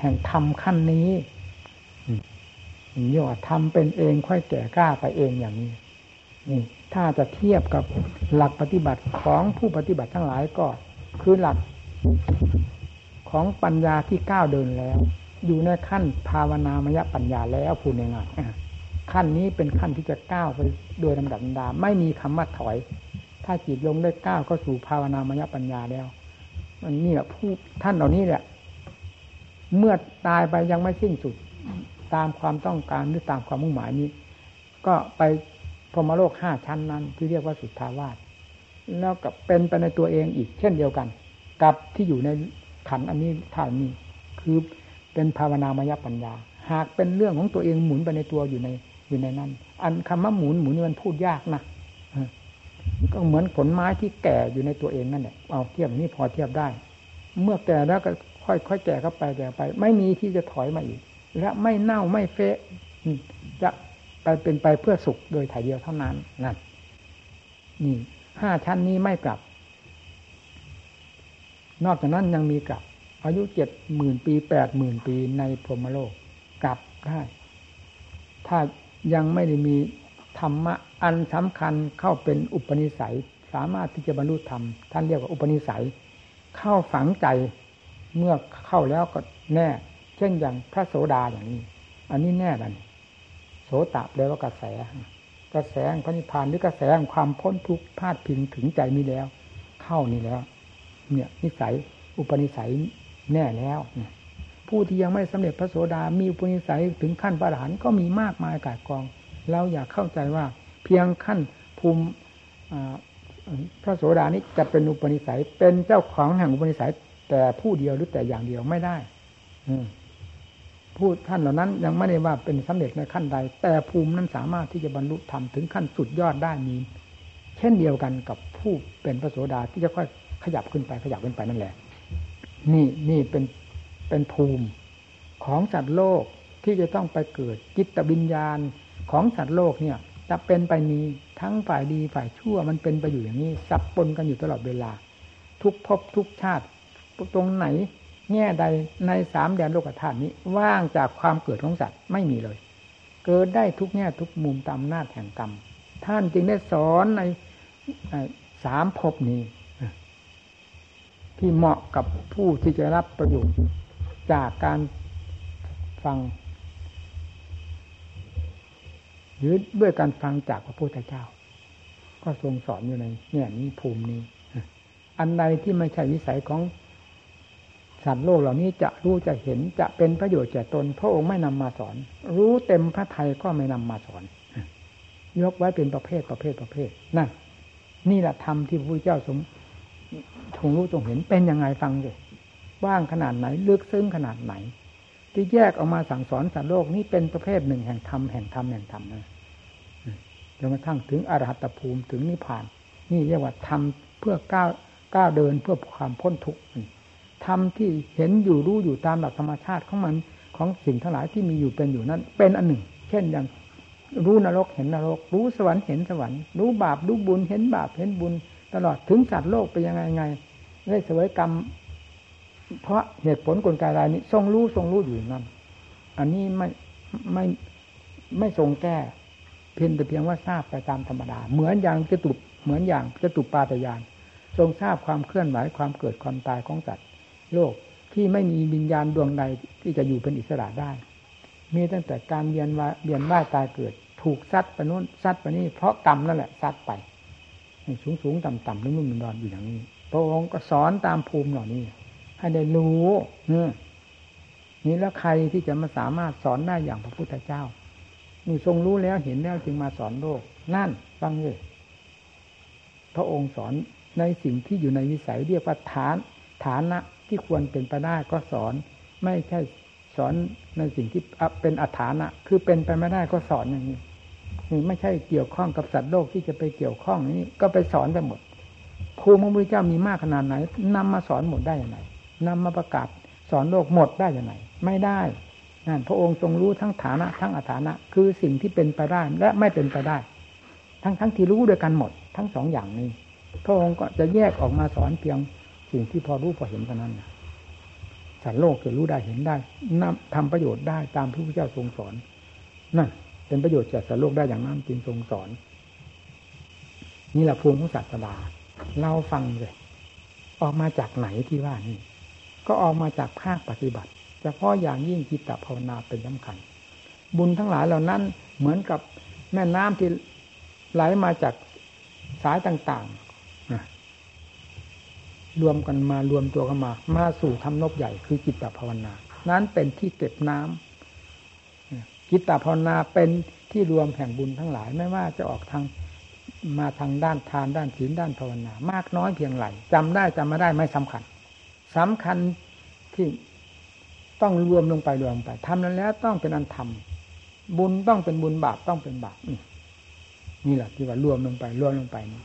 แห่งธรรมขั้นนี้นี่ว่าทำเป็นเองค่อยแก่กล้าไปเองอย่างนี้ นี่ ถ้าจะเทียบกับหลักปฏิบัติของผู้ปฏิบัติทั้งหลายก็ คือหลักของปัญญาที่ก้าวเดินแล้ว อยู่ในขั้นภาวนามยปัญญาแล้วพูดง่ายๆขั้นนี้เป็นขั้นที่จะก้าวไปโดยลำดับดา ไม่มีคำว่าถอย ถ้าจิตลงได้ก้าวเข้าสู่ภาวนามยปัญญาแล้วมันนี่แหละผู้ท่านเหล่านี้เนี่ยเมื่อตายไปยังไม่สิ้นสุด ตามความต้องการหรือตามความมุ่งหมายนี้ ก็ไปพรมโลกห้าชั้นนั้น ที่เรียกว่าสุทธาวาสแล้วกับเป็นไปในตัวเองอีกเช่นเดียวกัน กับที่อยู่ในขันอันนี้ฐานนี้คือ เป็นภาวนามยปัญญา หากเป็นเรื่องของตัวเองหมุนไปในตัวอยู่ในอยู่ในนั้น อันคำว่าหมุนหมุนนี่มันพูดยากนะก็เหมือนผลไม้ที่แก่อยู่ในตัวเองนั่นแหละเอาเทียบนี่พอเทียบได้ เมื่อแก่แล้วก็ค่อยๆแก่เข้าไปแก่ไป ไม่มีที่จะถอยมาอีก และไม่เน่าไม่เฟะจะไปเป็นไปเพื่อสุขโดยถ่ายเดียวเท่านั้นนั่นนี่ห้าชั้นนี้ไม่กลับ นอกจากนั้นยังมีกลับ อายุเจ็ดหมื่นปีแปดหมื่นปีในพรหมโลกกลับได้ถ้ายังไม่ได้มีธรรมะอันสำคัญเข้าเป็นอุปนิสัย สามารถที่จะบรรลุธรรมท่านเรียกว่าอุปนิสัย เข้าฝังใจเมื่อเข้าแล้วก็แน่ เช่นอย่างพระโสดาอย่างนี้ อันนี้แน่ดันโสตะแปลว่ากระแส กระแสพระนิพพานหรือกระแสความพ้นทุกข์พาดพิงถึงใจนี้แล้ว เข้านี่แล้ว เนี่ยนิสัยอุปนิสัย แน่แล้ว ผู้ที่ยังไม่สำเร็จพระโสดา มีอุปนิสัยถึงขั้นพระอรหันก็มีมากมายกายกอง เราอยากเข้าใจว่าเพียงขั้นภูมิพระโสดานี้จะเป็นอุปนิสัยเป็นเจ้าของแห่งอุปนิสัย แต่ผู้เดียวหรือแต่อย่างเดียวไม่ได้ผู้ท่านเหล่านั้นยังไม่ได้ว่าเป็นสำเร็จในขั้นใด แต่ภูมินั้นสามารถที่จะบรรลุธรรมถึงขั้นสุดยอดได้มีเช่นเดียวกันกับผู้เป็นพระโสดาที่จะค่อยขยับขึ้นไปขยับขึ้นไปนั่นแหละ นี่นี่เป็นเป็นภูมิของสัตว์โลกที่จะต้องไปเกิดจิตวิญญาณของสัตว์โลกเนี่ยจะเป็นไปนี้ทั้งฝ่ายดีฝ่ายชั่วมันเป็นไปอยู่อย่างนี้สับปนกันอยู่ตลอดเวลา ทุกภพทุกชาติ ตรงไหน แง่ใดในสามแดนโลกธาตุนี้ว่างจากความเกิดของสัตว์ไม่มีเลย เกิดได้ทุกแง่ทุกมุมตามหน้าแห่งกรรม ท่านจึงได้สอนในสามภพนี้ ที่เหมาะกับผู้ที่จะรับประโยชน์จากการฟังหรือด้วยการฟังจากพระพุทธเจ้า ก็ทรงสอนอยู่ในเนี่ยนี้ภูมินี้ อันใดที่ไม่ใช่วิสัยของสัตว์โลกเหล่านี้จะรู้จะเห็นจะเป็นประโยชน์แก่ตน พระองค์ไม่นำมาสอน รู้เต็มพระไทยก็ไม่นำมาสอน ยกไว้เป็นประเภทประเภทประเภทนั่นนี่แหละธรรมที่พระพุทธเจ้าสม ทงรู้ทรงเห็นเป็นยังไงฟังเลยว่างขนาดไหนลึกซึ้งขนาดไหน ที่แยกออกมาสั่งสอนสัตว์โลกนี้เป็นประเภทหนึ่งแห่งธรรมแห่งธรรมแห่งธรรมนะจนกระทั่งถึงอรหัตภูมิถึงนิพพาน นี่เรียกว่าทำเพื่อก้าวก้าวเดินเพื่อความพ้นทุกข์ทำที่เห็นอยู่รู้อยู่ตามหลักธรรมชาติของมันของสิ่งทั้งหลายที่มีอยู่เป็นอยู่นั้น เป็นอันหนึ่ง เช่นอย่างรู้นรกเห็นนรก รู้สวรรค์เห็นสวรรค์ รู้บาปรู้บุญเห็นบาปเห็นบุญ ตลอดถึงสัตว์โลกไปยังไงไงได้เสวยกรรม เพราะเหตุผลกลไกรายนี้ ทรงรู้ทรงรู้อยู่นั่นอันนี้ไม่ไม่ไม่ทรงแก้ เพียงแต่เพียงว่าทราบไปตามธรรมดา เหมือนอย่างจะตุบเหมือนอย่างจะตุบปาตยาน ทรงทราบความเคลื่อนไหวความเกิดความตายของสัตว์โลกที่ไม่มีวิญญาณดวงใดที่จะอยู่เป็นอิสระได้ มีตั้งแต่การเวียนว่าเวียนว่าตายเกิด ถูกซัดไปนู้นซัดไปนี่เพราะกรรมนั่นแหละซัดไป สูงสูงต่ำต่ำนุ่มนุ่มนอนอยู่อย่างนี้พระองค์ก็สอนตามภูมิเหล่านี้ ให้ได้รู้เนี่นี่แล้วใครที่จะมาสามารถสอนได้อย่างพระพุทธเจ้านี่ทรงรู้แล้วเห็นแล้วจึงมาสอนโลก นั่นฟังเลยพระองค์สอนในสิ่งที่อยู่ในวิสัยเรียกว่าฐานฐานะที่ควรเป็นไปได้ก็สอน ไม่ใช่สอนในสิ่งที่เป็นอัฐานะ คือเป็นไปไม่ได้ก็สอนอย่างนี้ นี่ไม่ใช่เกี่ยวข้องกับสัตว์โลกที่จะไปเกี่ยวข้องนี้ ก็ไปสอนไปหมดครูพระพุทธเจ้ามีมากขนาดไหนนำมาสอนหมดได้อย่างไรนำมาประกาศสอนโลกหมดได้อย่างไรไม่ได้นั่นพระองค์ทรงรู้ทั้งฐานะทั้งอัฐานะ คือสิ่งที่เป็นไปได้และไม่เป็นไปได้ ทั้งทั้งที่รู้ด้วยกันหมด ทั้งสองอย่างนี้ พระองค์ก็จะแยกออกมาสอนเพียงสิ่งที่พอรู้พอเห็นเท่านั้นสัตว์โลกจะรู้ได้เห็นได้นำทำประโยชน์ได้ตามที่พระเจ้าทรงสอนนั่น เป็นประโยชน์แก่สัตว์โลกได้อย่างนั้นจึงทรงสอน นี่แหละภูมิของศาสดาเราฟังเลย ออกมาจากไหนที่ว่านี่ ก็ออกมาจากภาคปฏิบัติเฉพาะอย่างยิ่งจิตภาวนาเป็นสำคัญ บุญทั้งหลายเหล่านั้นเหมือนกับแม่น้ำที่ไหลมาจากสายต่างๆรวมกันมารวมตัวกันมา มาสู่ทำนบใหญ่คือจิตภาวนา นั้นเป็นที่เก็บน้ำ จิตตภาวนาเป็นที่รวมแห่งบุญทั้งหลายไม่ว่าจะออกทางมาทางด้านทานด้านศีลด้านภาวนามากน้อยเพียงไรจำได้จำไม่ได้ไม่สำคัญสำคัญที่ต้องรวมลงไปรวมไปทำนั้นแล้วต้องเป็นอันทำบุญต้องเป็นบุญบาปต้องเป็นบาปนี่แหละที่ว่ารวมลงไปรวมลงไปนี่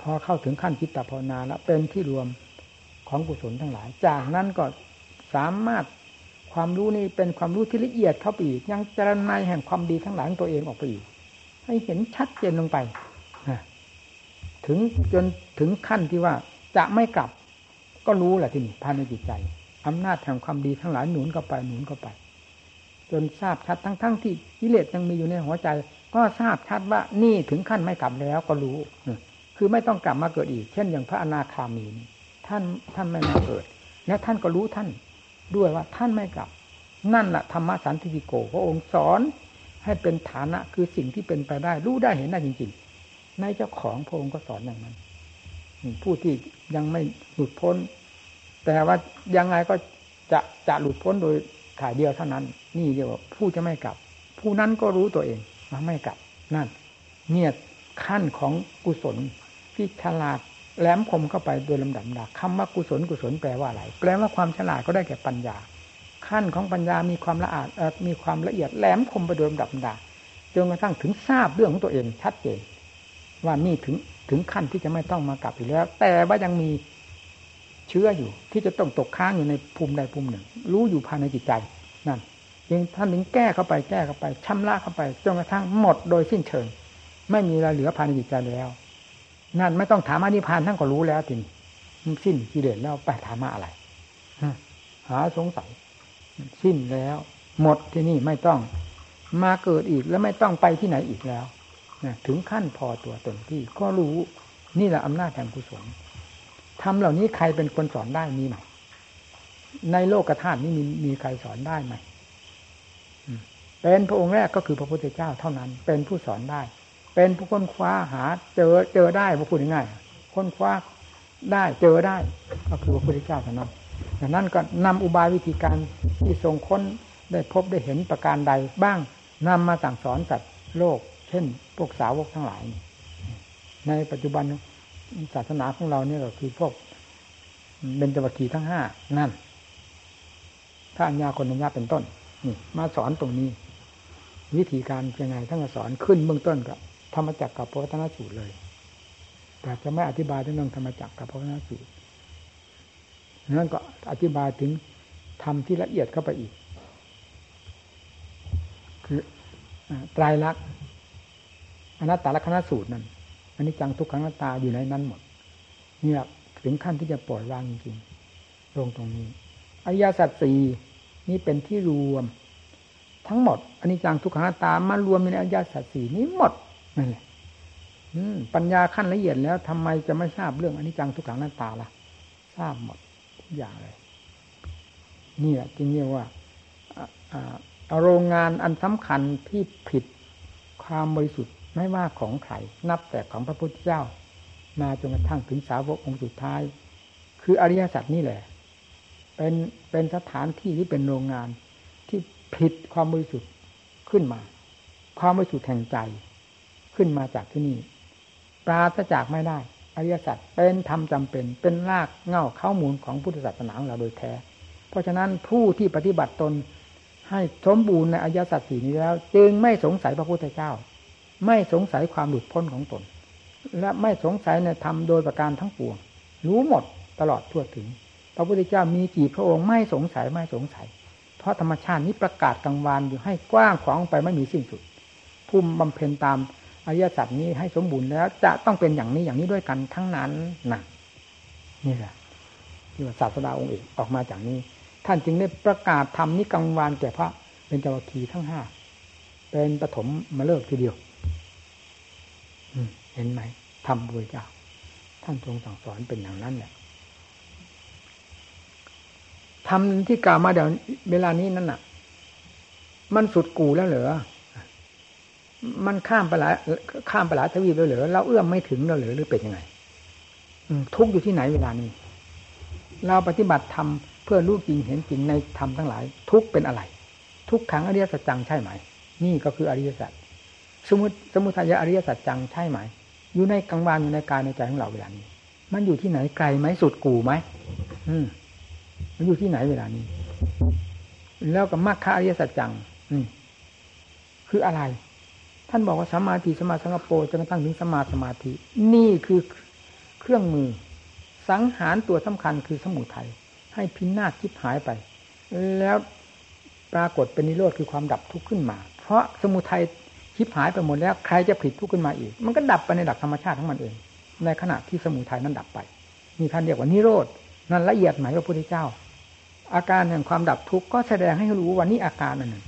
พอเข้าถึงขั้นจิตตภาวนาแล้วเป็นที่รวมของกุศลทั้งหลาย จากนั้นก็สามารถ ความรู้นี่เป็นความรู้ที่ละเอียดเข้าไปอีกยังจรณัยแห่งความดีทั้งหลายของตัวเองออกไปอีกให้เห็นชัดเจนลงไปถึงจนถึงขั้นที่ว่าจะไม่กลับ ก็รู้แหละที่นี่ภายในจิตใจอำนาจแห่งความดีทั้งหลายหนุนเข้าไปหนุนเข้าไป จนทราบชัดทั้งๆทที่กิเลสยังมีอยู่ในหัวใจ ก็ทราบชัดว่านี่ถึงขั้นไม่กลับแล้วก็รู้คือไม่ต้องกลับมาเกิดอีก เช่นอย่างพระอนาคามีท่านท่านไม่มาเกิด และท่านก็รู้ท่าน ด้วยว่าท่านไม่กลับ นั่นแหละธรรมะสันติโกพระองค์สอนให้เป็นฐานะคือสิ่งที่เป็นไปได้ รู้ได้เห็นได้จริง ๆ ในเจ้าของพระองค์ก็สอนอย่างนั้นผู้ที่ยังไม่หลุดพ้น แต่ว่ายังไงก็จะจะหลุดพ้นโดยถ่ายเดียวเท่านั้น นี่เรียวผู้จะไม่กลับ ผู้นั้นก็รู้ตัวเองว่าไม่กลับ นั่น เนี่ยขั้นของกุศลที่ฉลาด แหลมคมเข้าไปโดยลำดับดาคำว่ากุศลกุศลแปลว่าอะไรแปลว่าความฉลาดก็ได้แก่ปัญญา ขั้นของปัญญามีความละอาดมีความละเอียดแหลมคมไปโดยลำดับดาจนกระทั่งถึงทราบเรื่องของตัวเองชัดเจนว่านี่ถึงถึงขั้นที่จะไม่ต้องมากลับอีกแล้ว แต่ว่ายังมีเชื้ออยู่ ที่จะต้องตกค้างอยู่ในภูมิใดภูมิหนึ่ง รู้อยู่ภายในจิตใจนั่นยังท่านถึงแก้เข้าไปแก้เข้าไปชำระเข้าไปจนกระทั่งหมดโดยสิ้นเชิง ไม่มีอะไรเหลือภายในจิตใจแล้ว นั่นไม่ต้องถามอนิพานท่านก็รู้แล้วทีนี้สิ้นกิเลสแล้วไปถามมาอะไรหาสงสัย สิ้นแล้ว หมดที่นี่ไม่ต้องมาเกิดอีกแล้วไม่ต้องไปที่ไหนอีกแล้วถึงขั้นพอตัวตนที่ก็รู้นี่แหละอำนาจแห่งกุศลทำเหล่านี้ใครเป็นคนสอนได้มีไหมในโลกธาตุนี้มีมีใครสอนได้ไหมเป็นพระองค์แรกก็คือพระพุทธเจ้าเท่านั้น เป็นผู้สอนได้ เป็นผู้ค้นคว้าหา เจอเจอได้พูดง่ายค้นคว้าได้เจอได้ ก็คือพระพุทธเจ้าเท่านั้นดังนั้นก็นำอุบายวิธีการที่ทรงค้นได้พบได้เห็นประการใดบ้างนำมาสั่งสอนสัตว์โลก เช่น พวกสาวกทั้งหลาย ในปัจจุบันศาสนาของเราเนี่ยก็คือพวกเบญจวัคคีทั้งห้านั่น ถ้าอัญญาคนอัญญาเป็นต้นนี่มาสอนตรงนี้ วิธีการยังไงทั้งสอนขึ้นเบื้องต้นกับ ธรรมจักรกับพระวัฒนสูตรเลย แต่จะไม่อธิบายเรื่องธรรมจักรกับพระวัฒนสูตรนั้นก็อธิบายถึงธรรมที่ละเอียดเข้าไปอีก คือตรายลักษณ์อนัตตลักษณสูตรนั่นอันนี้จังทุกขังนัตตาอยู่ในนั้นหมดเนี่ยถึงขั้นที่จะปล่อยวางจริงๆลงตรงนี้อริยสัจสี่นี่เป็นที่รวม ทั้งหมดอันนี้จังทุกขังนัตตามารวมในอริยสัจสี่นี้หมด นั่นแหละปัญญาขั้นละเอียดแล้วทำไมจะไม่ทราบเรื่องอนิจจังทุกขังหน้าตาล่ะ ทราบหมดทุกอย่างเลยนี่แหละจึงเรียกว่าโรงงานอันสำคัญที่ผิดความบริสุทธิ์ไม่ว่าของใครนับแต่ของพระพุทธเจ้า มาจนกระทั่งถึงสาวกองค์สุดท้าย คืออริยสัจนี่แหละ เป็นเป็นสถานที่ที่เป็นโรงงานที่ผิดความบริสุทธิ์ขึ้นมา ความบริสุทธิ์แห่งใจ ขึ้นมาจากที่นี่ ปราศจากไม่ได้ อริยสัจเป็นธรรมจำเป็น เป็นรากเง่าเข้ามูลของพุทธศาสนาของเราโดยแท้ เพราะฉะนั้นผู้ที่ปฏิบัติตนให้สมบูรณ์ในอริยสัจสี่นี้แล้ว จึงไม่สงสัยพระพุทธเจ้า ไม่สงสัยความหลุดพ้นของตน และไม่สงสัยในธรรมโดยประการทั้งปวง รู้หมดตลอดทั่วถึง พระพุทธเจ้ามีกี่พระองค์ไม่สงสัยไม่สงสัย เพราะธรรมชาตินี้ประกาศกลางวานอยู่ให้กว้างขวางไปไม่มีสิ้นสุดภูมิบำเพ็ญตาม อริยสัจนี้ให้สมบูรณ์แล้ว จะต้องเป็นอย่างนี้อย่างนี้ด้วยกันทั้งนั้นนะนี่แหละที่ว่าศาสดาองค์เอกออกมาจากนี้ ท่านจึงได้ประกาศธรรมนี้กังวานแก่พระเป็นจวัคีทั้งห้าเป็นปฐมมาเลิกทีเดียวเห็นไหมทำบุญเจ้าท่านทรงสั่งสอนเป็นอย่างนั้นแหละทำที่กล่าวมาเดี๋ยวเวลานี้นั่นน่ะ มันสุดกูแล้วเหรอ มันข้ามไปหลายข้ามไปหลายทวีปแล้วเหรอเราเอื้อมไม่ถึงเราเหรอหรือเป็นยังไงทุกอยู่ที่ไหนเวลานี้ เราปฏิบัติธรรมเพื่อรู้จริงเห็นจริงในธรรมทั้งหลาย ทุกเป็นอะไร ทุกขังอริยสัจจังใช่ไหม นี่ก็คืออริยสัจสมุสมุทัยอริยสัจจังใช่ไหม อยู่ในกลางวันอยู่ในกายในใจของเราเวลานี้ มันอยู่ที่ไหนไกลไหมสุดกูไหมอืมมันอยู่ที่ไหนเวลานี้ แล้วก็มรรคอริยสัจจังนี่คืออะไร ท่านบอกว่าสมาธิสมาสังกปรจนกระทั่งถึงสมาสมาธิ นี่คือเครื่องมือ สังหารตัวสำคัญคือสมุทัยให้พินาศคิดหายไป แล้วปรากฏเป็นนิโรธคือความดับทุกข์ขึ้นมา เพราะสมุทัยคิดหายไปหมดแล้วใครจะผลิตทุกข์ขึ้นมาอีก มันก็ดับไปในหลักธรรมชาติของมันเอง ในขณะที่สมุทัยนั้นดับไปนี่ท่านเรียกว่านิโรธนั่นละเอียดหมายว่าพระพุทธเจ้า อาการแห่งความดับทุกข์ก็แสดงให้รู้ว่านี่อาการอันหนึ่ง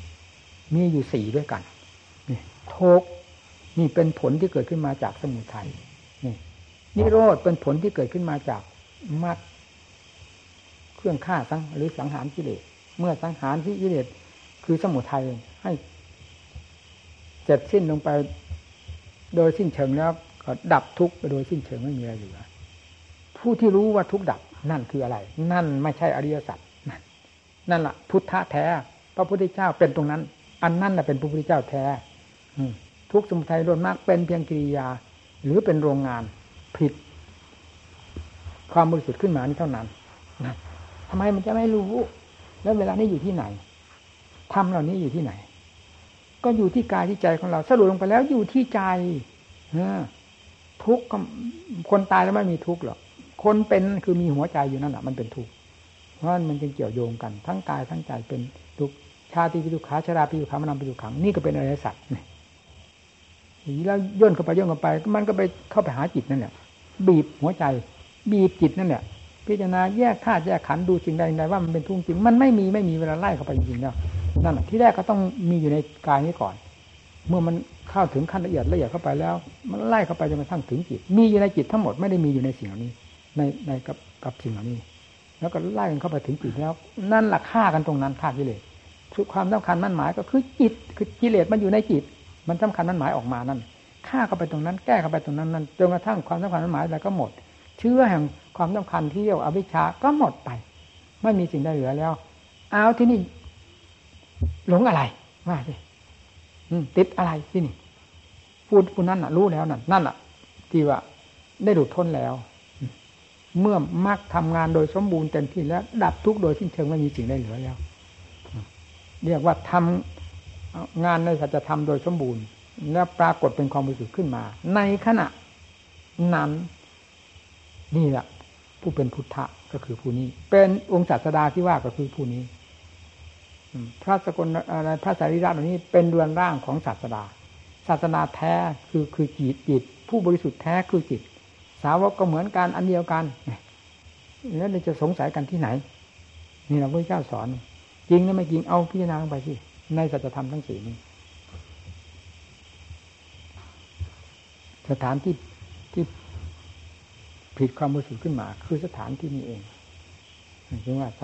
มีอยู่สี่ด้วยกัน ทุกนี่เป็นผลที่เกิดขึ้นมาจากสมุทัยนี่นิโรธเป็นผลที่เกิดขึ้นมาจากมัดเครื่องฆ่าสังหรือสังหารกิเลสเมื่อสังหารที่กิเลสคือสมุทัยให้เสร็จสิ้นลงไป โดยสิ้นเชิงแล้วก็ดับทุกข์ไปโดยสิ้นเชิงไม่มีอะไรเหลือผู้ที่รู้ว่าทุกดับนั่นคืออะไร นั่นไม่ใช่อริยสัจนั่นนั่นละพุทธะแท้พระพุทธเจ้าเป็นตรงนั้น อันนั่นแหละเป็นพระพุทธเจ้าแท้ ทุกสมุทัยรวมมากเป็นเพียงกิริยา หรือเป็นโรงงานผิด ความบริสุทธิ์ขึ้นมานี่เท่านั้นนะทำไมมันจะไม่รู้ แล้วเวลานี้อยู่ที่ไหนทำเหล่านี้อยู่ที่ไหน ก็อยู่ที่กายที่ใจของเราสรุปลงไปแล้วอยู่ที่ใจทุกข์คนตายแล้วไม่มีทุกข์หรอกคนเป็นคือมีหัวใจอยู่นั่นแหละมันเป็นทุกข์เพราะมันจึงเกี่ยวโยงกัน ทั้งกายทั้งใจเป็นทุกข์ชาติปิทุกขาชราปิทุกขามนำปิทุกขังนี่ก็เป็นอริยสัจนี่ แล้วย่นเข้าไปย่นเข้าไป มันก็ไปเข้าไปหาจิตนั่นแหละบีบหัวใจ บีบจิตนั่นแหละพิจารณาแยกธาตุแยกขันธ์ดูจริงใดใดว่ามันเป็นทุกข์จริง มันไม่มีไม่มีเวลาไล่เข้าไปจริงแล้วนั่นแหะที่แรกก็ต้องมีอยู่ในกายนี้ก่อน เมื่อมันเข้าถึงขั้นละเอียดละเอียดเข้าไปแล้ว มันไล่เข้าไปจนกระทั่งถึงจิต มีอยู่ในจิตทั้งหมดไม่ได้มีอยู่ในสิ่งเหล่านี้ ในในกับกับสิ่งเหล่านี้ แล้วก็ไล่กันเข้าไปถึงจิตแล้ว นั่นแหละฆ่ากันตรงนั้นฆ่ากิเลสคือความสำคัญมั่นหมายก็คือจิตคือกิเลสมันอยู่ในจิต มันสำคัญมันหมายออกมานั่นฆ่าเข้าไปตรงนั้น แก้เข้าไปตรงนั้นนั่นจนกระทั่งความสำคัญมันหมายอะไรก็หมด เชื้อแห่งความสำคัญที่เรียกอวิชชาก็หมดไป ไม่มีสิ่งใดเหลือแล้วเอาที่นี่ หลงอะไรว่าสิติดอะไรที่นี่พูดพูดนั่นน่ะ รู้แล้วนั่นนั่นน่ะที่ว่าได้หลุดพ้นแล้ว เมื่อมักทำงานโดยสมบูรณ์เต็มที่แล้ว ดับทุกโดยสิ้นเชิงไม่มีสิ่งใดเหลือแล้ว เรียกว่าทำ งานในสัจธรรมโดยสมบูรณ์ แล้วปรากฏเป็นความบริสุทธิ์ขึ้นมา ในขณะนั้น นี่แหละผู้เป็นพุทธะก็คือผู้นี้ เป็นองค์ศาสดาที่ว่าก็คือผู้นี้พระสกลอะไรพระสารีระเหล่านี้เป็นดวงร่างของศาสดา ศาสนาแท้คือคือจิตจิต ผู้บริสุทธิ์แท้คือจิต สาวกก็เหมือนกันอันเดียวกันแล้วเราจะสงสัยกันที่ไหน นี่เราพระเจ้าสอน จริงหรือไม่จริงเอาพิจารณาไปสิ ในสัจธรรมทั้งสี่นี้ สถานที่ที่ผิดความบริสุทธิ์ขึ้นมา คือสถานที่นี้เองจึงว่าศ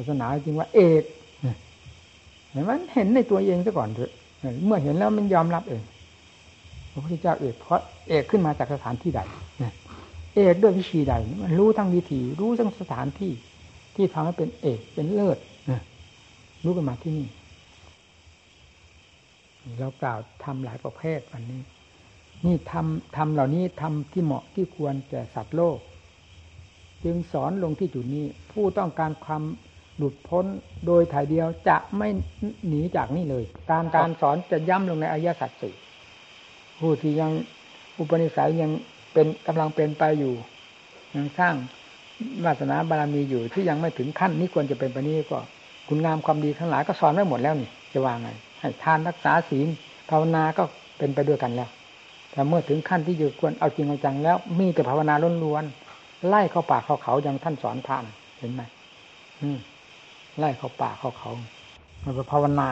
าสนาจริงว่า เอกเห็นมันเห็นในตัวเองซะก่อนเถอะเมื่อเห็นแล้วมันยอมรับเองพระพุทธเจ้าเอกเพราะเอกขึ้นมาจากสถานที่ใดเอกด้วยวิธีใด มันรู้ทั้งวิธีรู้ทั้งสถานที่ ที่ทำให้เป็นเอกเป็นเลิศรู้กันมาที่นี่ เรากล่าวทำหลายประเภทวันนี้ นี่ทำทำเหล่านี้ทำที่เหมาะที่ควรแก่สัตว์โลก จึงสอนลงที่จุดนี้ ผู้ต้องการความหลุดพ้นโดยถ่ายเดียวจะไม่หนีจากนี่เลยการการสอนจะย่ำลงในอายะสัจสี่ผู้ที่ยังอุปนิสัยยังเป็นกำลังเป็นไปอยู่ ยังสร้างวาสนาบารมีอยู่ที่ยังไม่ถึงขั้นนี้ควรจะเป็นไปนี้ก็คุณงามความดีทั้งหลายก็สอนไว้หมดแล้วนี่ จะวางไง ให้ทานรักษาศีลภาวนาก็เป็นไปด้วยกันแล้ว แต่เมื่อถึงขั้นที่อยู่ควรเอาจริงเอาจังแล้ว มีแต่ภาวนาล้วนๆไล่เข้าป่าเข้าเขาอย่างท่านสอนทานเห็นไหมอืมไล่เข้าป่าเข้าเขามันก็ภาวนา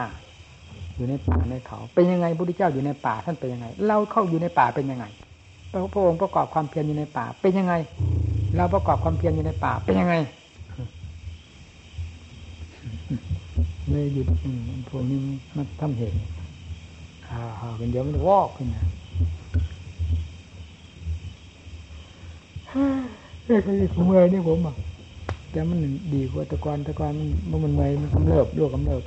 อยู่ในป่าในเขา เป็นยังไงพระพุทธเจ้าอยู่ในป่าท่านเป็นยังไง เราเข้าอยู่ในป่าเป็นยังไงพระองค์ประกอบความเพียรอยู่ในป่า เป็นยังไง เราประกอบความเพียรอยู่ในป่าเป็นยังไง เลยหยุดพวกนี้มันทำเหตุอ่าเป็นเดี๋ยวมันวอกขึ้นนะเอ้ยก็ผมเมื่อยนี่ผมอะแต่มันดีกว่าตะกอนตะกอนมันมันเมื่อยมันกำเริบโรคกำเริบ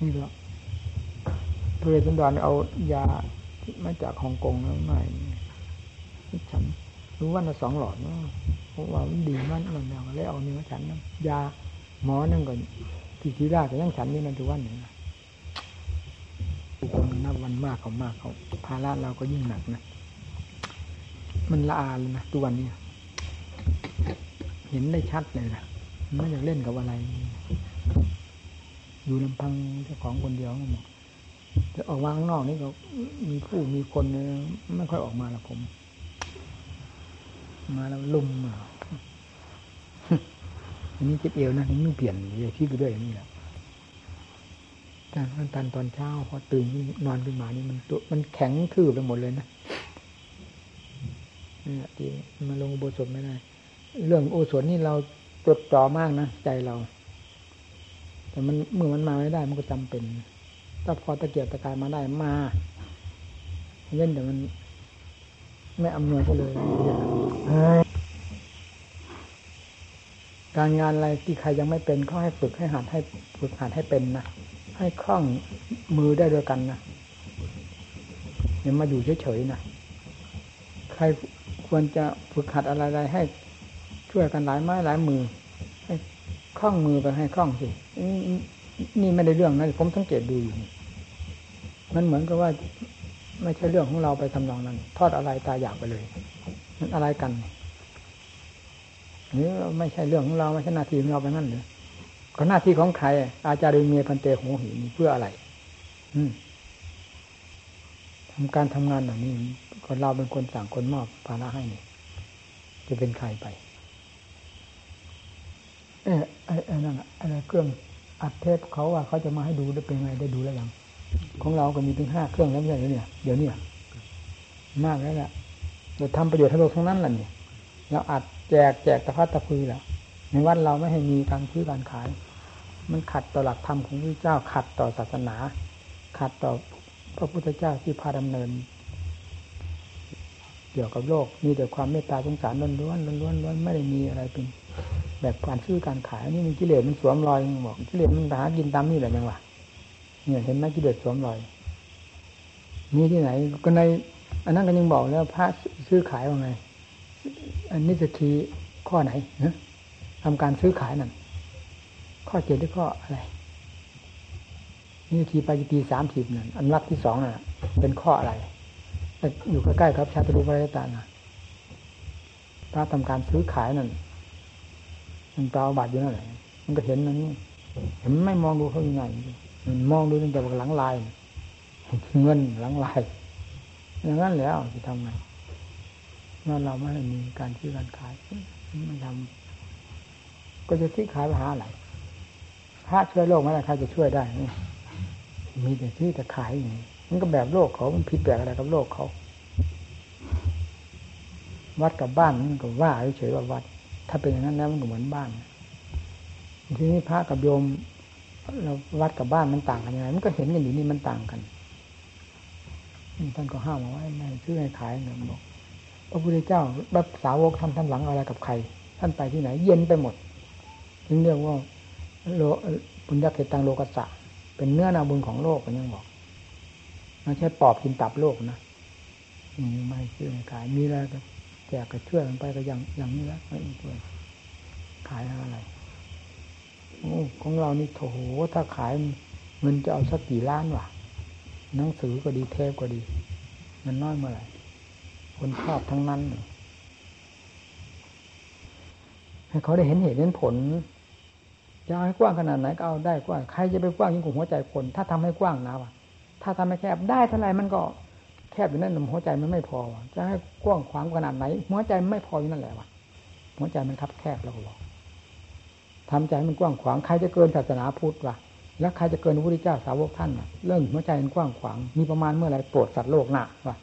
นี่ก็พระเวสสันดรเอายามาจากฮ่องกงแล้วไม่ฉันรู้ว่าน่ะสองหลอดเนาะเพราะว่ามันดีมากมันแล้วแล้วเอาเนื้อฉันยา หมอนั่นก่อนที่ที่ราก็ยังฉันนี่มันทุกวันหนึ่งนะคนนับวันมากเขามากเขาภาระเราก็ยิ่งหนักนะ มันละอาเลยนะทุกวันนี้ เห็นได้ชัดเลยนะไม่อยากเล่นกับอะไร อยู่ลำพังเจ้าของคนเดียวหมดแต่ออกมาข้างนอกนี่ก็มีผู้มีคนไม่ค่อยออกมาละผม มาแล้วลุ่มมา อันนี้เจ็บเอวนะนี่เปลี่ยนเลยที่ไปด้วยอย่างนี้แหละแต่ตอนตอนเช้าพอตื่นนอนขึ้นมานี่มันตัวมันแข็งทื่อไปหมดเลยนะนี่แหละที่มาลงโบสถไม่ได้ เรื่องโอสถนี่เราจดจ่อมากนะใจเรา แต่มันเมื่อมันมาไม่ได้ มันก็จำเป็น ถ้าพอตะเกียบตะกายมาได้มาเล่นแต่มัน ไม่อำนวยก็เลย การงานอะไรที่ใครยังไม่เป็นก็ให้ฝึกให้หัดให้ฝึกหัดให้เป็นนะให้คล่องมือได้ด้วยกันนะอย่ามาอยู่เฉยๆนะใครควรจะฝึกหัดอะไรๆให้ช่วยกันหลายไม้หลายมือ ให้คล่องมือไปให้คล่องสินี่ไม่ได้เรื่องนะผมสังเกตดูอยู่มันเหมือนกับว่า ไม่ใช่เรื่องของเราไปทำนองนั้น ทอดอะไรตายอยากไปเลยมันอะไรกัน นี่ไม่ใช่เรื่องของเราไม่ใช่หน้าที่ของเราไปนั่นเลยก็หน้าที่ของใคร อาจารย์เมียพันเตโหหินเพื่ออะไร อืมทำการทำงานแบบนี้คนเราเป็นคนสั่งคนมอบภาระให้นี่จะเป็นใครไป เออไอ้ไอ้นั่นอะไรเครื่องอัดเทปเขาว่าเขาจะมาให้ดูได้เป็นไงได้ดูแล้วยังของเราก็มีถึงห้าเครื่องแล้วเนี่ยเดี๋ยวนี้มากแล้วแหละเราทำประโยชน์ให้โลกทั้งนั้นแหละเนี่ย เราอัดแจกแจกตะพัดตะพือแล้วในวัดเราไม่ให้มีการซื้อการขาย มันขัดต่อหลักธรรมของพระเจ้า ขัดต่อศาสนา ขัดต่อพระพุทธเจ้าที่พาดำเนิน เกี่ยวกับโลกมีแต่ความเมตตาสงสารล้วนล้วนล้วนล้วนไม่ได้มีอะไรเป็น แบบการซื้อการขายนี่มันกิเลสมันสวมรอยบอกกิเลสมันหากินตามนี่แหละยังวะเนี่ยเห็นไหมกิเลสสวมรอยมีที่ไหน ก็ใน อันนั้นก็ยังบอกแล้วพระซื้อขายว่าไง อันนี้จะทีข้อไหนนะทำการซื้อขายนั่นข้อเจ็ดหรือข้ออะไรนี่ทีปาจิตีสามสิบนั่นอันรักที่สองน่ะ เป็นข้ออะไรอยู่ใกล้ๆครับชาติรูปริตานะถ้าทำการซื้อขายนั่นมันเปล่าบาดอยู่นั่นแหละมันก็เห็นนั่นเห็นไม่มองดูเขายังไงมันมองดูตั้งแต่หลังลายเงินหลังลายอย่างนั้นแล้วจะทำไง เมื่อเราไม่มีการซื้อการขายมันทำก็จะซื้อขายไปหาอะไรพระช่วยโลกไม่ได้ใครจะช่วยได้มีแต่ที่แต่ขายอย่างนี้มันก็แบบโลกเขา มันผิดแปลกอะไรกับโลกเขา วัดกับบ้านมันก็ว่าเฉยว่าวัด ถ้าเป็นอย่างนั้นแล้วมันก็เหมือนบ้าน ทีนี้พระกับโยมเราวัดกับบ้านมันต่างกันยังไง มันก็เห็นกันอยู่นี่มันต่างกันท่านก็ห้ามเอาไว้ไม่ซื้อให้ขายเนี่ยบอก พระพุทธเจ้าแบบสาวกทำท่านหลังอะไรกับใคร ท่านไปที่ไหน เย็นไปหมดถึงเรียกว่าโลบุญญาเกตังโลกัสสะเป็นเนื้อนาบุญของโลกกันยังบอกไม่ใช่ปอบกินตับโลกนะไม่เชื่อขายมีอะไรก็แจกก็ช่วยกันไปก็ยังอย่างนี้แล้วไม่ช่วยขายอะไรโอ้ของเรานี่โถถ้าขายเงินจะเอาสักกี่ล้านวะหนังสือก็ดีเทปก็ดี มันน้อยเมื่อไหร่ คนชอบทั้งนั้น ให้เขาได้เห็นเหตุเห็นผลจะให้กว้างขนาดไหนก็เอาได้กว้างใครจะไปกว้างยิ่งกว่าหัวใจคน ถ้าทำให้กว้างนะวะถ้าทำให้แคบได้เท่าไรมันก็แคบอยู่นั่นหัวใจมันไม่พอ จะให้กว้างขวางขนาดไหน หัวใจไม่พออยู่นั่นแหละวะหัวใจมันคับแคบแล้วก็บอกทำใจมันกว้างขวางใครจะเกินศาสนาพุทธวะแล้วใครจะเกินพระพุทธเจ้าสาวกท่านเรื่องหัวใจมันกว้างขวางมีประมาณเมื่อไรโปรดสัตว์โลกหนักวะ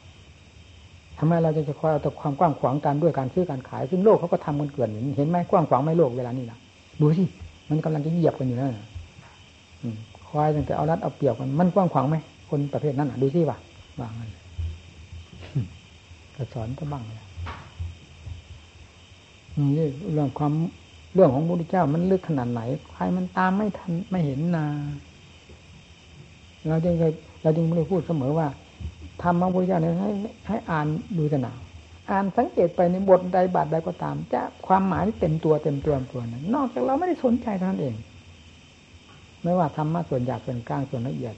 ทำไมเราจะคอยเอาแต่ความกว้างขวางกันด้วยการซื้อการขาย ซึ่งโลกเขาก็ทำกันเกินเห็นไหมกว้างขวางไม่โลกเวลานี้นะดูสิมันกำลังจะเหยียบกันอยู่นั่นคอยตั้งแต่เอารัดเอาเปรียบกันมันกว้างขวางไหมคนประเภทนั้นอะดูสิว่ะวางมันจะสอนก็บ้างเลยนี่เรื่องความเรื่องของพระพุทธเจ้ามันลึกขนาดไหน ใครมันตามไม่ทันไม่เห็นนาเราจึงเราจึงไม่ได้พูดเสมอว่า ทำมาพุทธเจ้าเนี่ยให้ให้อ่านดูสนาอ่านสังเกตไปในบทใดบาทใดก็ตาม จะความหมายเต็มตัวเต็มตัวตัวนั้นนอกจากเราไม่ได้สนใจเท่านั้นเอง ไม่ว่าธรรมะส่วนหยาบส่วนกลางส่วนละเอียด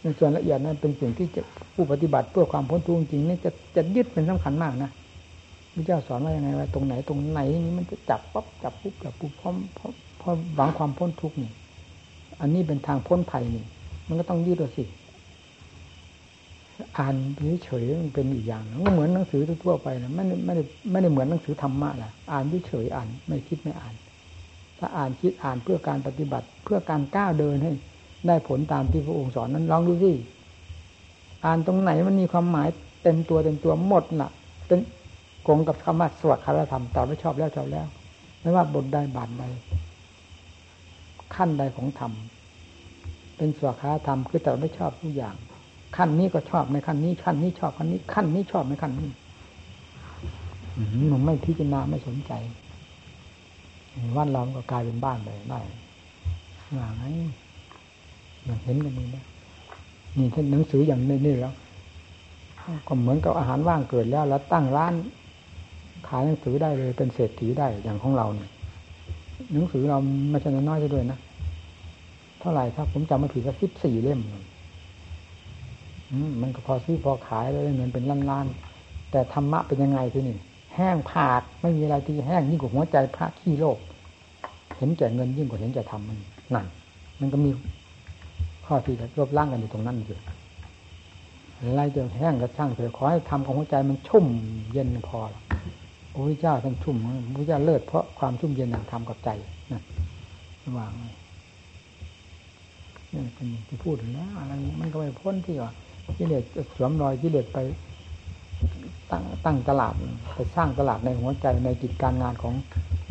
ในส่วนละเอียดนั้นเป็นสิ่งที่จะผู้ปฏิบัติเพื่อความพ้นทุกข์จริงนี่จะจะยึดเป็นสำคัญมากนะพระเจ้าสอนว่ายังไงว่าตรงไหนตรงไหนนี่มันจะจับปั๊บจับปุ๊บจับปุ๊บพร้อมพร้อมพร้อมหวังความพ้นทุกข์นี่ อันนี้เป็นทางพ้นภัยนี่ มันก็ต้องยืดตัวสิ อ่านเฉยๆมันเป็นอีกอย่างก็เหมือนหนังสือทั่วไปนะไม่ได้ไม่ได้ไม่ได้เหมือนหนังสือธรรมะนะอ่านเฉยๆอ่าน ไม่คิดไม่อ่าน ถ้าอ่านคิดอ่านเพื่อการปฏิบัติเพื่อการก้าวเดินให้ ได้ผลตามที่พระองค์สอนนั้นลองดูสิอ่านตรงไหนมันมีความหมายเต็มตัวเต็มตัวหมดน่ะเป็นกงกับคำว่าสวดคารธรรมต่อไม่ชอบแล้วชอบแล้ว ไม่ว่าบทใดบาทใดขั้นใดของธรรมเป็นสวดคารธรรมคือแต่ไม่ชอบทุกอย่าง ขั้นนี้ก็ชอบในขั้นนี้ขั้นนี้ชอบขั้นนี้ขั้นนี้ชอบในขั้นนี้มันไม่พิจารณาไม่สนใจวันเราก็กลายเป็นบ้านไปได้อย่างไรอย่างเห็นกันนี่นะนี่ท่านหนังสืออย่างนี้นี่แล้วก็เหมือนกับอาหารว่างเกิดแล้ว แล้วตั้งร้านขายหนังสือได้เลย เป็นเศรษฐีได้อย่างของเราเนี่ยหนังสือเราไม่ใช่น้อยๆด้วยนะเท่าไหร่ถ้าผมจำไม่ผิดก็สิบสี่เล่ม มันก็พอซื้อพอขายแล้วเงินเป็นล้านๆแต่ธรรมะเป็นยังไงที่นี่ แห้งผาดไม่มีอะไรที่แห้งยิ่งกว่าหัวใจพระขี้โลก เห็นแก่เงินยิ่งกว่าเห็นแก่ธรรมมันนั่นมันก็มีข้อที่จะรบล้างกันอยู่ตรงนั้นอยู่อะไรจะแห้งก็ช่างเถอะขอให้ทำของหัวใจมันชุ่มเย็นพอพระพุทธเจ้าท่านชุ่มพระพุทธเจ้าเลิศเพราะความชุ่มเย็นแห่งธรรมกับใจนะวางนี่เป็นที่พูดนะอะไรมันก็ไม่พ้นที่ว่า กิเลสสวมรอยกิเลสไปตั้งตั้งตลาดไปสร้างตลาดในหัวใจในกิจการงานของ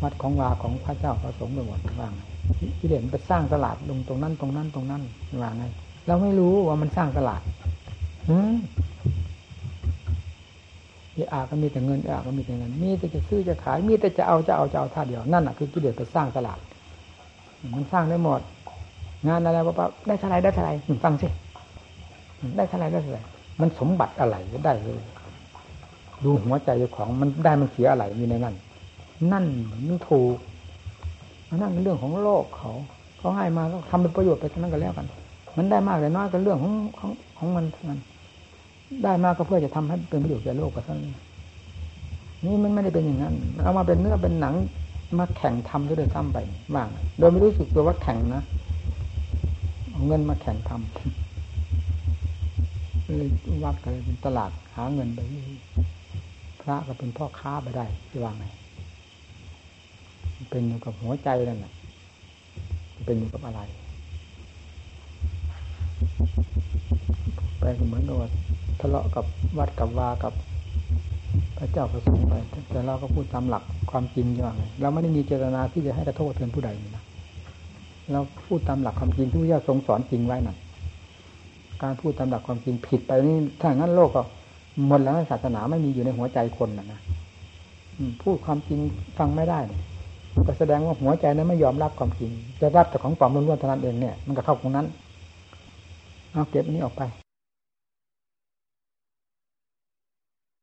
วัดของวาของพระเจ้าพระสงฆ์ไปหมดว่างกิเลสไปสร้างตลาดลงตรงนั้นตรงนั้นตรงนั้นว่าไงเราไม่รู้ว่ามันสร้างตลาดอืมอาก็มีแต่เงินอาก็มีแต่เงิน มีแต่จะซื้อจะขาย มีแต่จะเอาจะเอาจะเอาท่าเดียว นั่นแหะคือกิเลสไปสร้างตลาด มันสร้างได้หมด งานอะไรว่าได้เท่าไรได้เท่าไรฟังสิ ได้เท่าไรได้เท่าไรมันสมบัติอะไรก็ได้เลย ดูหัวใจของมันได้มันเสียอะไรอยู่ในนั้นนั่นมันถูกนั่นเป็นเรื่องของโลกเขาเขาให้มาก็ทำเป็นประโยชน์ไปทั้งนั้นก็แล้วกัน มันได้มากหรือน้อยก็เรื่องของของของมันเท่านั้น ได้มากก็เพื่อจะทำให้เป็นประโยชน์แก่โลกก็เท่านั้นนี่มันไม่ได้เป็นอย่างนั้น เอามาเป็นเนื้อเป็นหนังมาแข่งทำด้วยซ้ำไปบ้างโดยไม่รู้สึกตัวว่าแข่งนะเอาเงินมาแข่งทำเลย วัดกันเป็นตลาดหาเงินไปพระก็เป็นพ่อค้าไปได้ที่ว่าไงเป็นอยู่กับหัวใจนั่นแหละเป็นอยู่กับอะไร ไปก็เหมือนกับว่าทะเลาะกับวัดกับวากับพระเจ้าประสงค์ไปแต่เราก็พูดตามหลักความจริงอย่างไรเราไม่ได้มีเจตนาที่จะให้กระโทษเตือนผู้ใดนะเราพูดตามหลักความจริงที่พระเจ้าทรงสอนจริงไว้นั่น การพูดตามหลักความจริงผิดไปนี่ถ้าอย่างนั้นโลกก็หมดแล้วศาสนาไม่มีอยู่ในหัวใจคนนะนะพูดความจริงฟังไม่ได้ก็แสดงว่าหัวใจนั้นไม่ยอมรับความจริงจะรับแต่ของปลอมล้วนๆเท่านั้นเองเนี่ย มันก็เข้าตรงนั้นเอาเก็บนี้ออกไป